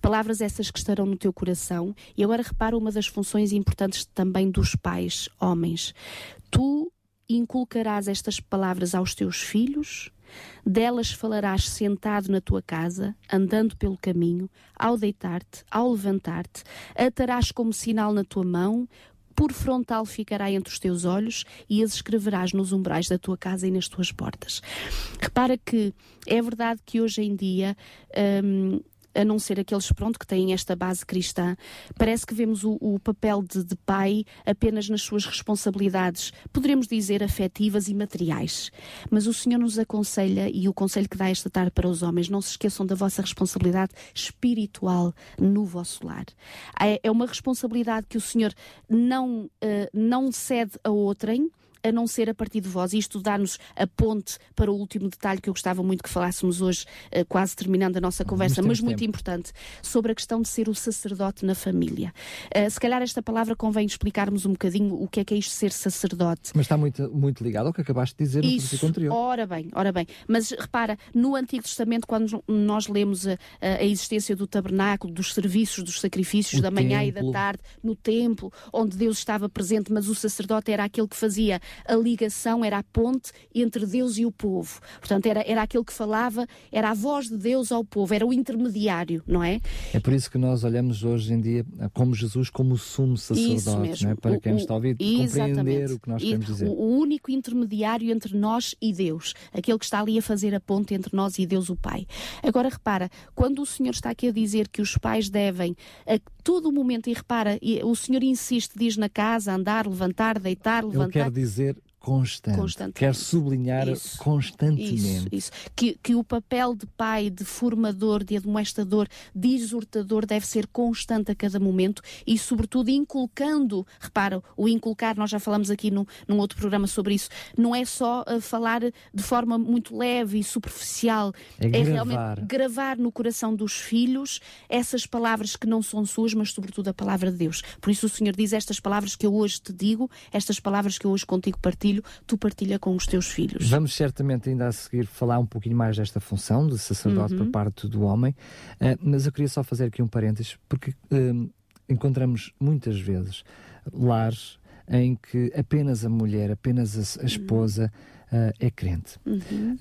palavras essas que estarão no teu coração. E agora repara uma das funções importantes importantes também dos pais, homens. Tu inculcarás estas palavras aos teus filhos, delas falarás sentado na tua casa, andando pelo caminho, ao deitar-te, ao levantar-te, atarás como sinal na tua mão, por frontal ficará entre os teus olhos e as escreverás nos umbrais da tua casa e nas tuas portas. Repara que é verdade que hoje em dia. Hum, a não ser aqueles, pronto, que têm esta base cristã, parece que vemos o, o papel de, de, pai apenas nas suas responsabilidades, poderemos dizer afetivas e materiais. Mas o Senhor nos aconselha, e o conselho que dá esta tarde para os homens, não se esqueçam da vossa responsabilidade espiritual no vosso lar. É, é uma responsabilidade que o Senhor não, uh, não cede a outrem, a não ser a partir de vós. Isto dá-nos a ponte para o último detalhe que eu gostava muito que falássemos hoje, uh, quase terminando a nossa conversa, mas muito tempo. importante, sobre a questão de ser o sacerdote na família. Uh, se calhar esta palavra convém explicarmos um bocadinho o que é que é isto ser sacerdote. Mas está muito, muito ligado ao que acabaste de dizer no Isso, anterior. Ora bem, ora bem. Mas repara, no Antigo Testamento, quando nós lemos a, a existência do tabernáculo, dos serviços, dos sacrifícios o da manhã templo. e da tarde, no templo, onde Deus estava presente, mas o sacerdote era aquele que fazia a ligação, era a ponte entre Deus e o povo. Portanto, era, era aquele que falava, era a voz de Deus ao povo, era o intermediário, não é? É por isso que nós olhamos hoje em dia como Jesus como o sumo sacerdote, é? para quem nos está a ouvir, compreender o que nós queremos dizer. O único intermediário entre nós e Deus, aquele que está ali a fazer a ponte entre nós e Deus o Pai. Agora repara, quando o Senhor está aqui a dizer que os pais devem a todo momento, e repara, o Senhor insiste, diz na casa, andar, levantar, deitar, levantar. Ele quer dizer fazer constante. Quer sublinhar isso, constantemente. Isso, isso. Que, que o papel de pai, de formador, de admoestador, de exortador deve ser constante a cada momento e, sobretudo, inculcando. Repara, o inculcar, nós já falamos aqui num, num outro programa sobre isso, não é só uh, falar de forma muito leve e superficial. É, é realmente gravar no coração dos filhos essas palavras que não são suas, mas, sobretudo, a palavra de Deus. Por isso, o Senhor diz estas palavras que eu hoje te digo, estas palavras que eu hoje contigo partilho filho, tu partilha com os teus filhos. Vamos certamente ainda a seguir falar um pouquinho mais desta função de sacerdote uhum. por parte do homem, uh, mas eu queria só fazer aqui um parênteses, porque uh, encontramos muitas vezes lares em que apenas a mulher, apenas a, a esposa uh, é crente. Uhum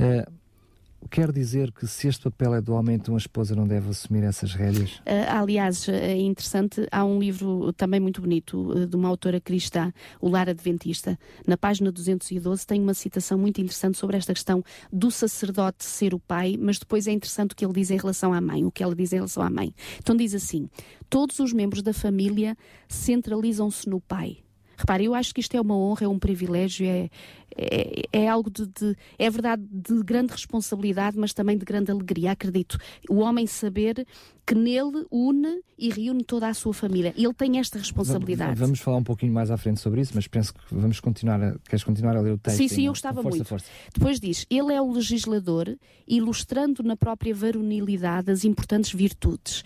quer dizer que se este papel é do homem, então a esposa não deve assumir essas rédeas? Uh, aliás, é interessante, há um livro também muito bonito uh, de uma autora cristã, o Lar Adventista. Na página 212 tem uma citação muito interessante sobre esta questão do sacerdote ser o pai, mas depois é interessante o que ele diz em relação à mãe, o que ela diz em relação à mãe. Então diz assim: todos os membros da família centralizam-se no pai Repare, eu acho que isto é uma honra, é um privilégio, é, é, é algo de, de, É verdade, de grande responsabilidade, mas também de grande alegria, acredito. O homem saber que nele une e reúne toda a sua família. Ele tem esta responsabilidade. Vamos falar um pouquinho mais à frente sobre isso, mas penso que vamos continuar a, queres continuar a ler o texto? Sim, sim, eu gostava força, muito. Força. Depois diz, ele é o legislador, ilustrando na própria varonilidade as importantes virtudes.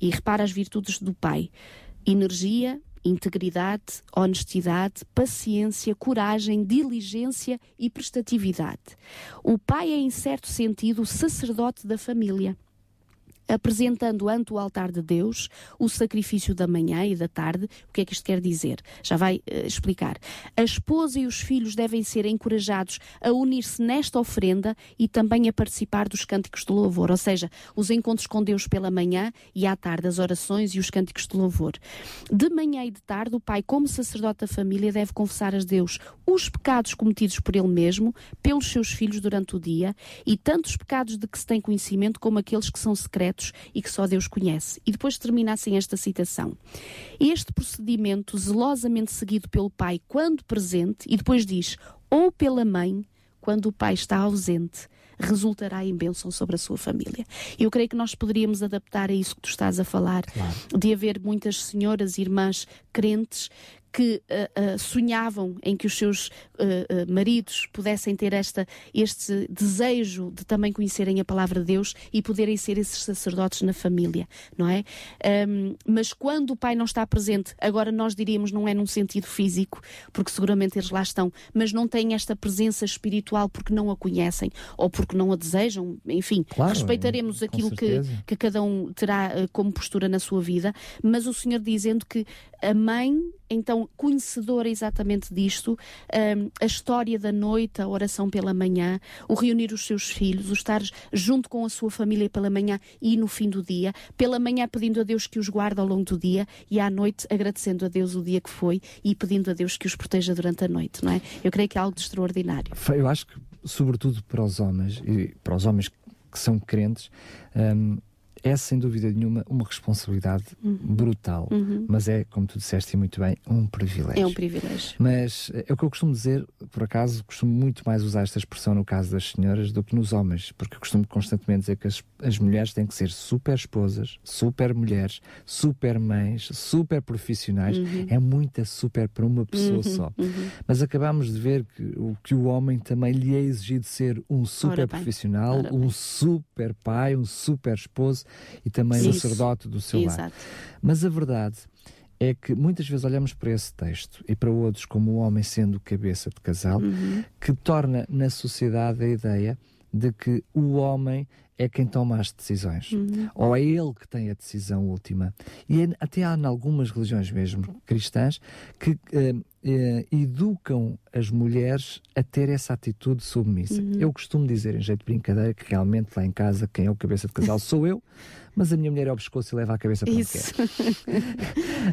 E repara as virtudes do pai. Energia, integridade, honestidade, paciência, coragem, diligência e prestatividade. O pai é, em certo sentido, o sacerdote da família apresentando ante o altar de Deus o sacrifício da manhã e da tarde. O que é que isto quer dizer? Já vai uh, explicar. A esposa e os filhos devem ser encorajados a unir-se nesta oferenda e também a participar dos cânticos de louvor, ou seja, os encontros com Deus pela manhã e à tarde, as orações e os cânticos de louvor. De manhã e de tarde, o pai, como sacerdote da família, deve confessar a Deus os pecados cometidos por ele mesmo, pelos seus filhos durante o dia, e tanto os pecados de que se tem conhecimento como aqueles que são secretos secretos e que só Deus conhece. E depois termina assim esta citação. Este procedimento, zelosamente seguido pelo pai quando presente, e depois diz, ou pela mãe, quando o pai está ausente, resultará em bênção sobre a sua família. Eu creio que nós poderíamos adaptar a isso que tu estás a falar, claro. de haver muitas senhoras, irmãs crentes que uh, uh, sonhavam em que os seus uh, maridos pudessem ter esta, este desejo de também conhecerem a palavra de Deus e poderem ser esses sacerdotes na família, não é? Um, mas quando o pai não está presente, agora nós diríamos não é num sentido físico, porque seguramente eles lá estão, mas não têm esta presença espiritual porque não a conhecem ou porque não a desejam, enfim, claro, respeitaremos aquilo que, que cada um terá como postura na sua vida, mas o Senhor dizendo que a mãe então conhecedora exatamente disto, um, a história da noite, a oração pela manhã, o reunir os seus filhos, o estar junto com a sua família pela manhã e no fim do dia, pela manhã pedindo a Deus que os guarde ao longo do dia e à noite agradecendo a Deus o dia que foi e pedindo a Deus que os proteja durante a noite, não é? Eu creio que é algo de extraordinário. Eu acho que, sobretudo para os homens, e para os homens que são crentes, um, é sem dúvida nenhuma uma responsabilidade uhum. brutal, uhum. mas é, como tu disseste muito bem, um privilégio. É um privilégio. Mas é o que eu costumo dizer, por acaso, costumo muito mais usar esta expressão no caso das senhoras do que nos homens, porque costumo constantemente dizer que as, as mulheres têm que ser super esposas, super mulheres, super mães, super profissionais. Uhum. É muita super para uma pessoa uhum, só. Uhum. Mas acabamos de ver que o que o homem também lhe é exigido ser um super profissional, um super pai, um super esposo e também Isso. sacerdote do seu Exato. lar. Mas a verdade é que muitas vezes olhamos para esse texto e para outros como o homem sendo cabeça de casal, uhum. que torna na sociedade a ideia de que o homem é quem toma as decisões, uhum. ou é ele que tem a decisão última. E é, até há em algumas religiões mesmo cristãs que uh, uh, educam as mulheres a ter essa atitude submissa. Uhum. Eu costumo dizer, em jeito de brincadeira, que realmente lá em casa quem é o cabeça de casal sou eu, mas a minha mulher é o pescoço e leva a cabeça para onde quer.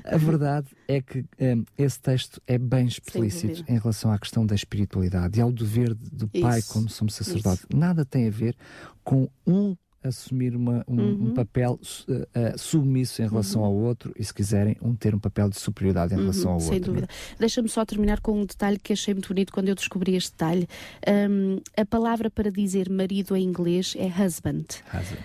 a verdade é que um, eh, esse texto é bem explícito em relação à questão da espiritualidade e ao dever do pai Isso. como somos sacerdote. Isso. Nada tem a ver com um assumir uma, um, uhum. um, papel uh, submisso em relação uhum. ao outro e, se quiserem, um ter um papel de superioridade em uhum, relação ao sem outro. Sem dúvida. Deixa-me só terminar com um detalhe que achei muito bonito quando eu descobri este detalhe. Um, a palavra para dizer marido em inglês é husband. husband.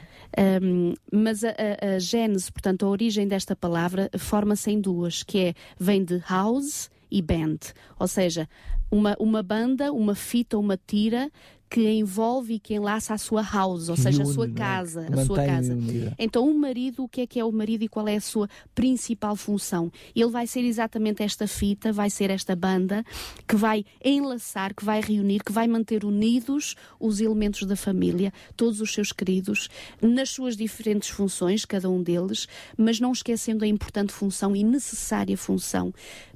Um, mas a, a, a gênese, portanto, a origem desta palavra forma-se em duas, que é, vem de house e band, ou seja, uma, uma banda, uma fita, uma tira que envolve e que enlaça a sua house, ou seja, a sua é? casa, a sua casa. Unida. Então, o marido, o que é que é o marido e qual é a sua principal função? Ele vai ser exatamente esta fita, vai ser esta banda que vai enlaçar, que vai reunir, que vai manter unidos os elementos da família, todos os seus queridos, nas suas diferentes funções, cada um deles, mas não esquecendo a importante função e necessária função,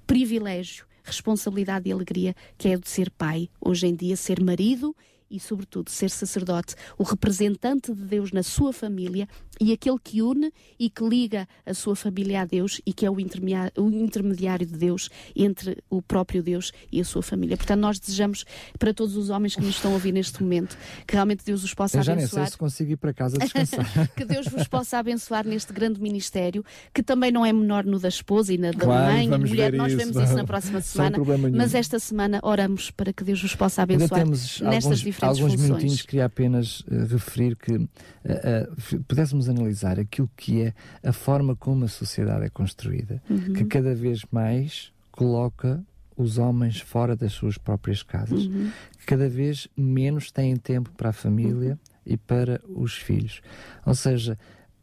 privilégio responsabilidade e alegria que é de ser pai, hoje em dia ser marido e, sobretudo, ser sacerdote, o representante de Deus na sua família e aquele que une e que liga a sua família a Deus e que é o intermediário de Deus entre o próprio Deus e a sua família. Portanto, nós desejamos para todos os homens que nos estão a ouvir neste momento que realmente Deus os possa Eu já abençoar. Nem sei se consigo ir para casa descansar. que Deus vos possa abençoar neste grande ministério, que também não é menor no da esposa e na da claro, mãe e mulher. Nós vemos isso na próxima semana. Mas esta semana oramos para que Deus vos possa abençoar nestas alguns, diferentes alguns funções. minutinhos queria apenas uh, referir que uh, uh, pudéssemos analisar aquilo que é a forma como a sociedade é construída, uhum. que cada vez mais coloca os homens fora das suas próprias casas, uhum. que cada vez menos têm tempo para a família uhum. e para os filhos. Ou seja,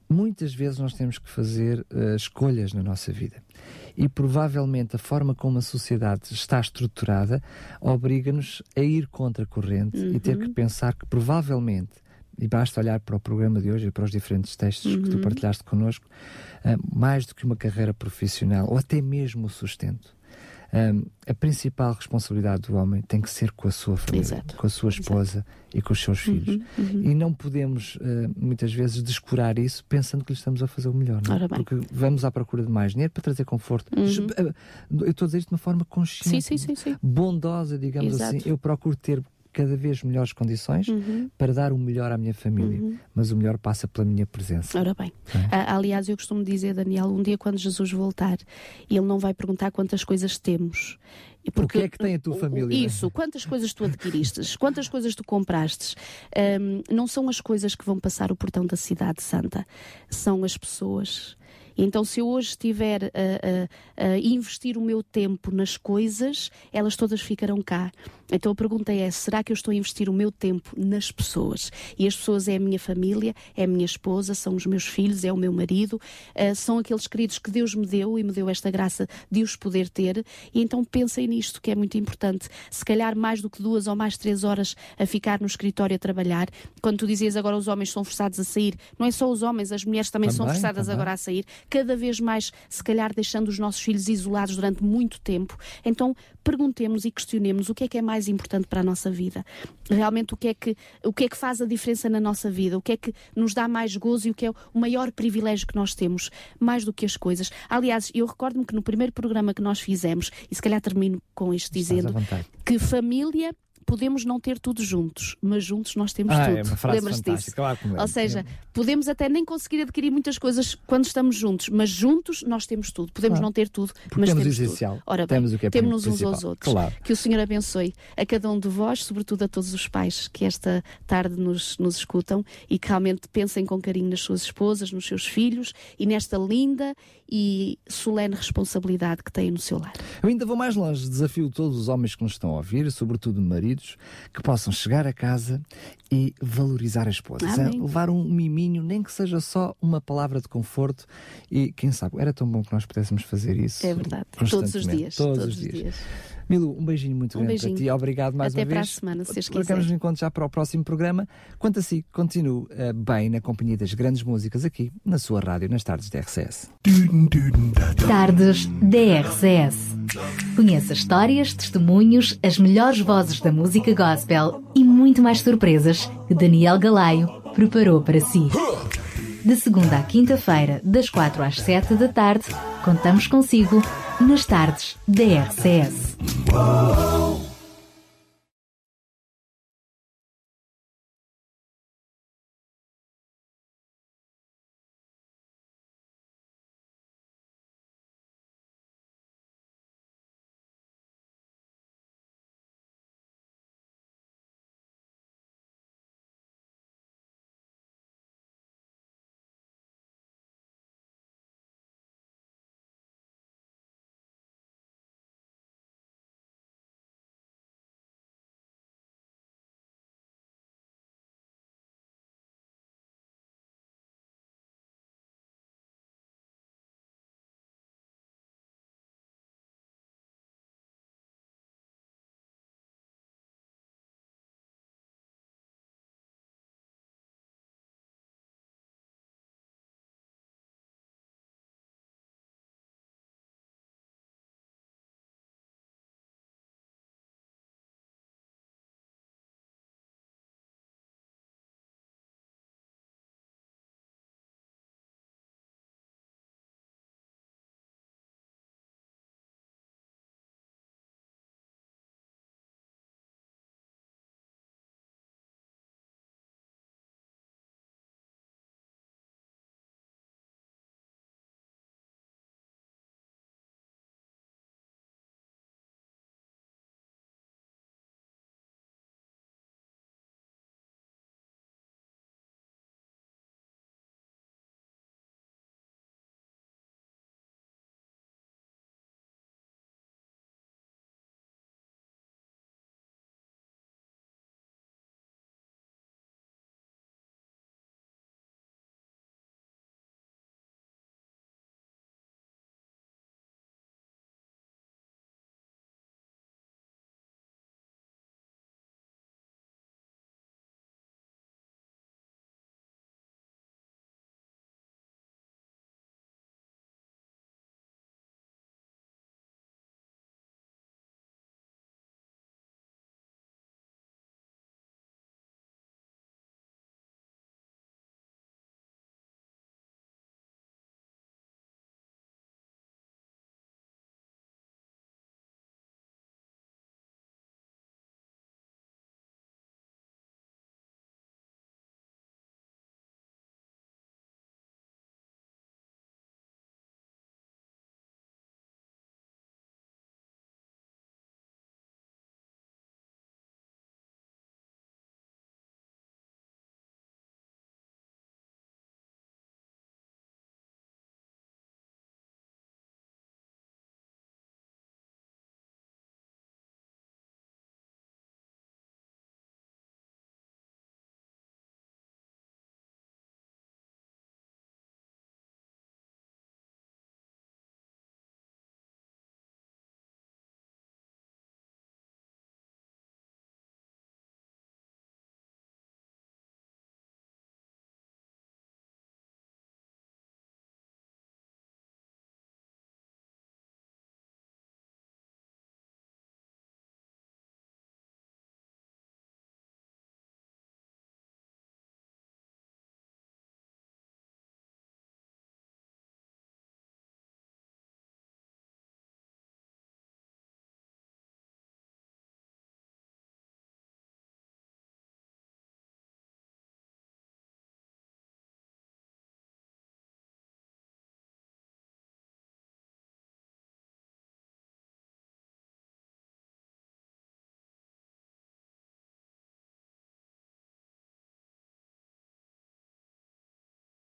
muitas vezes nós temos que fazer uh, escolhas na nossa vida. E provavelmente a forma como a sociedade está estruturada obriga-nos a ir contra a corrente uhum. e ter que uhum. pensar que provavelmente e basta olhar para o programa de hoje e para os diferentes textos uhum. que tu uhum. partilhaste connosco, uh, mais do que uma carreira profissional ou até mesmo o sustento. Um, a principal responsabilidade do homem tem que ser com a sua família, Exato. com a sua esposa Exato. e com os seus filhos. Uhum, uhum. E não podemos, uh, muitas vezes, descurar isso pensando que lhe estamos a fazer o melhor. É? Porque vamos à procura de mais dinheiro para trazer conforto. Uhum. Eh, eu estou a dizer isto de uma forma consciente, sim, sim, sim, bondosa, digamos Exato. assim. Eu procuro ter cada vez melhores condições uhum. para dar o melhor à minha família. Uhum. Mas o melhor passa pela minha presença. Ora bem. É? aliás, eu costumo dizer, Daniel, um dia quando Jesus voltar, ele não vai perguntar quantas coisas temos. Porque, o que é que tem a tua família? Isso, quantas coisas tu adquiriste, quantas coisas tu compraste. Um, não são as coisas que vão passar o portão da cidade santa, são as pessoas então, se eu hoje estiver a, a, a, investir o meu tempo nas coisas, elas todas ficarão cá. Então a pergunta é: será que eu estou a investir o meu tempo nas pessoas? E as pessoas é a minha família, é a minha esposa, são os meus filhos, é o meu marido, uh, são aqueles queridos que Deus me deu e me deu esta graça de os poder ter. E então pensem nisto que é muito importante. Se calhar mais do que duas ou mais três horas a ficar no escritório a trabalhar. Quando tu dizias agora os homens são forçados a sair, não é só os homens, as mulheres também, também são forçadas também. agora a sair cada vez mais, se calhar, deixando os nossos filhos isolados durante muito tempo. Então, perguntemos e questionemos o que é que é mais importante para a nossa vida. Realmente, o que é que, o que, é que faz a diferença na nossa vida? O que é que nos dá mais gozo e o que é o maior privilégio que nós temos, mais do que as coisas. Aliás, eu recordo-me que no primeiro programa que nós fizemos, e se calhar termino com isto dizendo, que família podemos não ter tudo juntos, mas juntos nós temos ah, tudo. É uma frase disso? Claro Ou seja, podemos até nem conseguir adquirir muitas coisas quando estamos juntos, mas juntos nós temos tudo. Podemos claro. não ter tudo, Porque mas temos, temos o essencial. tudo. Ora bem, temos o que é temos uns aos outros. Claro. Que o Senhor abençoe a cada um de vós, sobretudo a todos os pais que esta tarde nos, nos escutam e que realmente pensem com carinho nas suas esposas, nos seus filhos e nesta linda e solene responsabilidade que têm no seu lar. Eu ainda vou mais longe, desafio todos os homens que nos estão a ouvir, sobretudo maridos, que possam chegar a casa e valorizar a esposa. Amém. Levar um miminho, nem que seja só uma palavra de conforto e quem sabe, era tão bom que nós pudéssemos fazer isso. É verdade, todos os dias. Todos, todos os dias. dias. Milu, um beijinho muito um grande beijinho. para ti. Obrigado mais Até uma vez. Até para a semana, se vocês quiserem. Marcamos um encontro já para o próximo programa. Quanto a si, continue uh, bem na companhia das grandes músicas aqui na sua rádio, nas tardes da RCS. Tardes da RCS. Conheça histórias, testemunhos, as melhores vozes da música gospel e muito mais surpresas que Daniel Galaio preparou para si. De segunda à quinta-feira, das quatro às sete da tarde, contamos consigo nas tardes da RCS.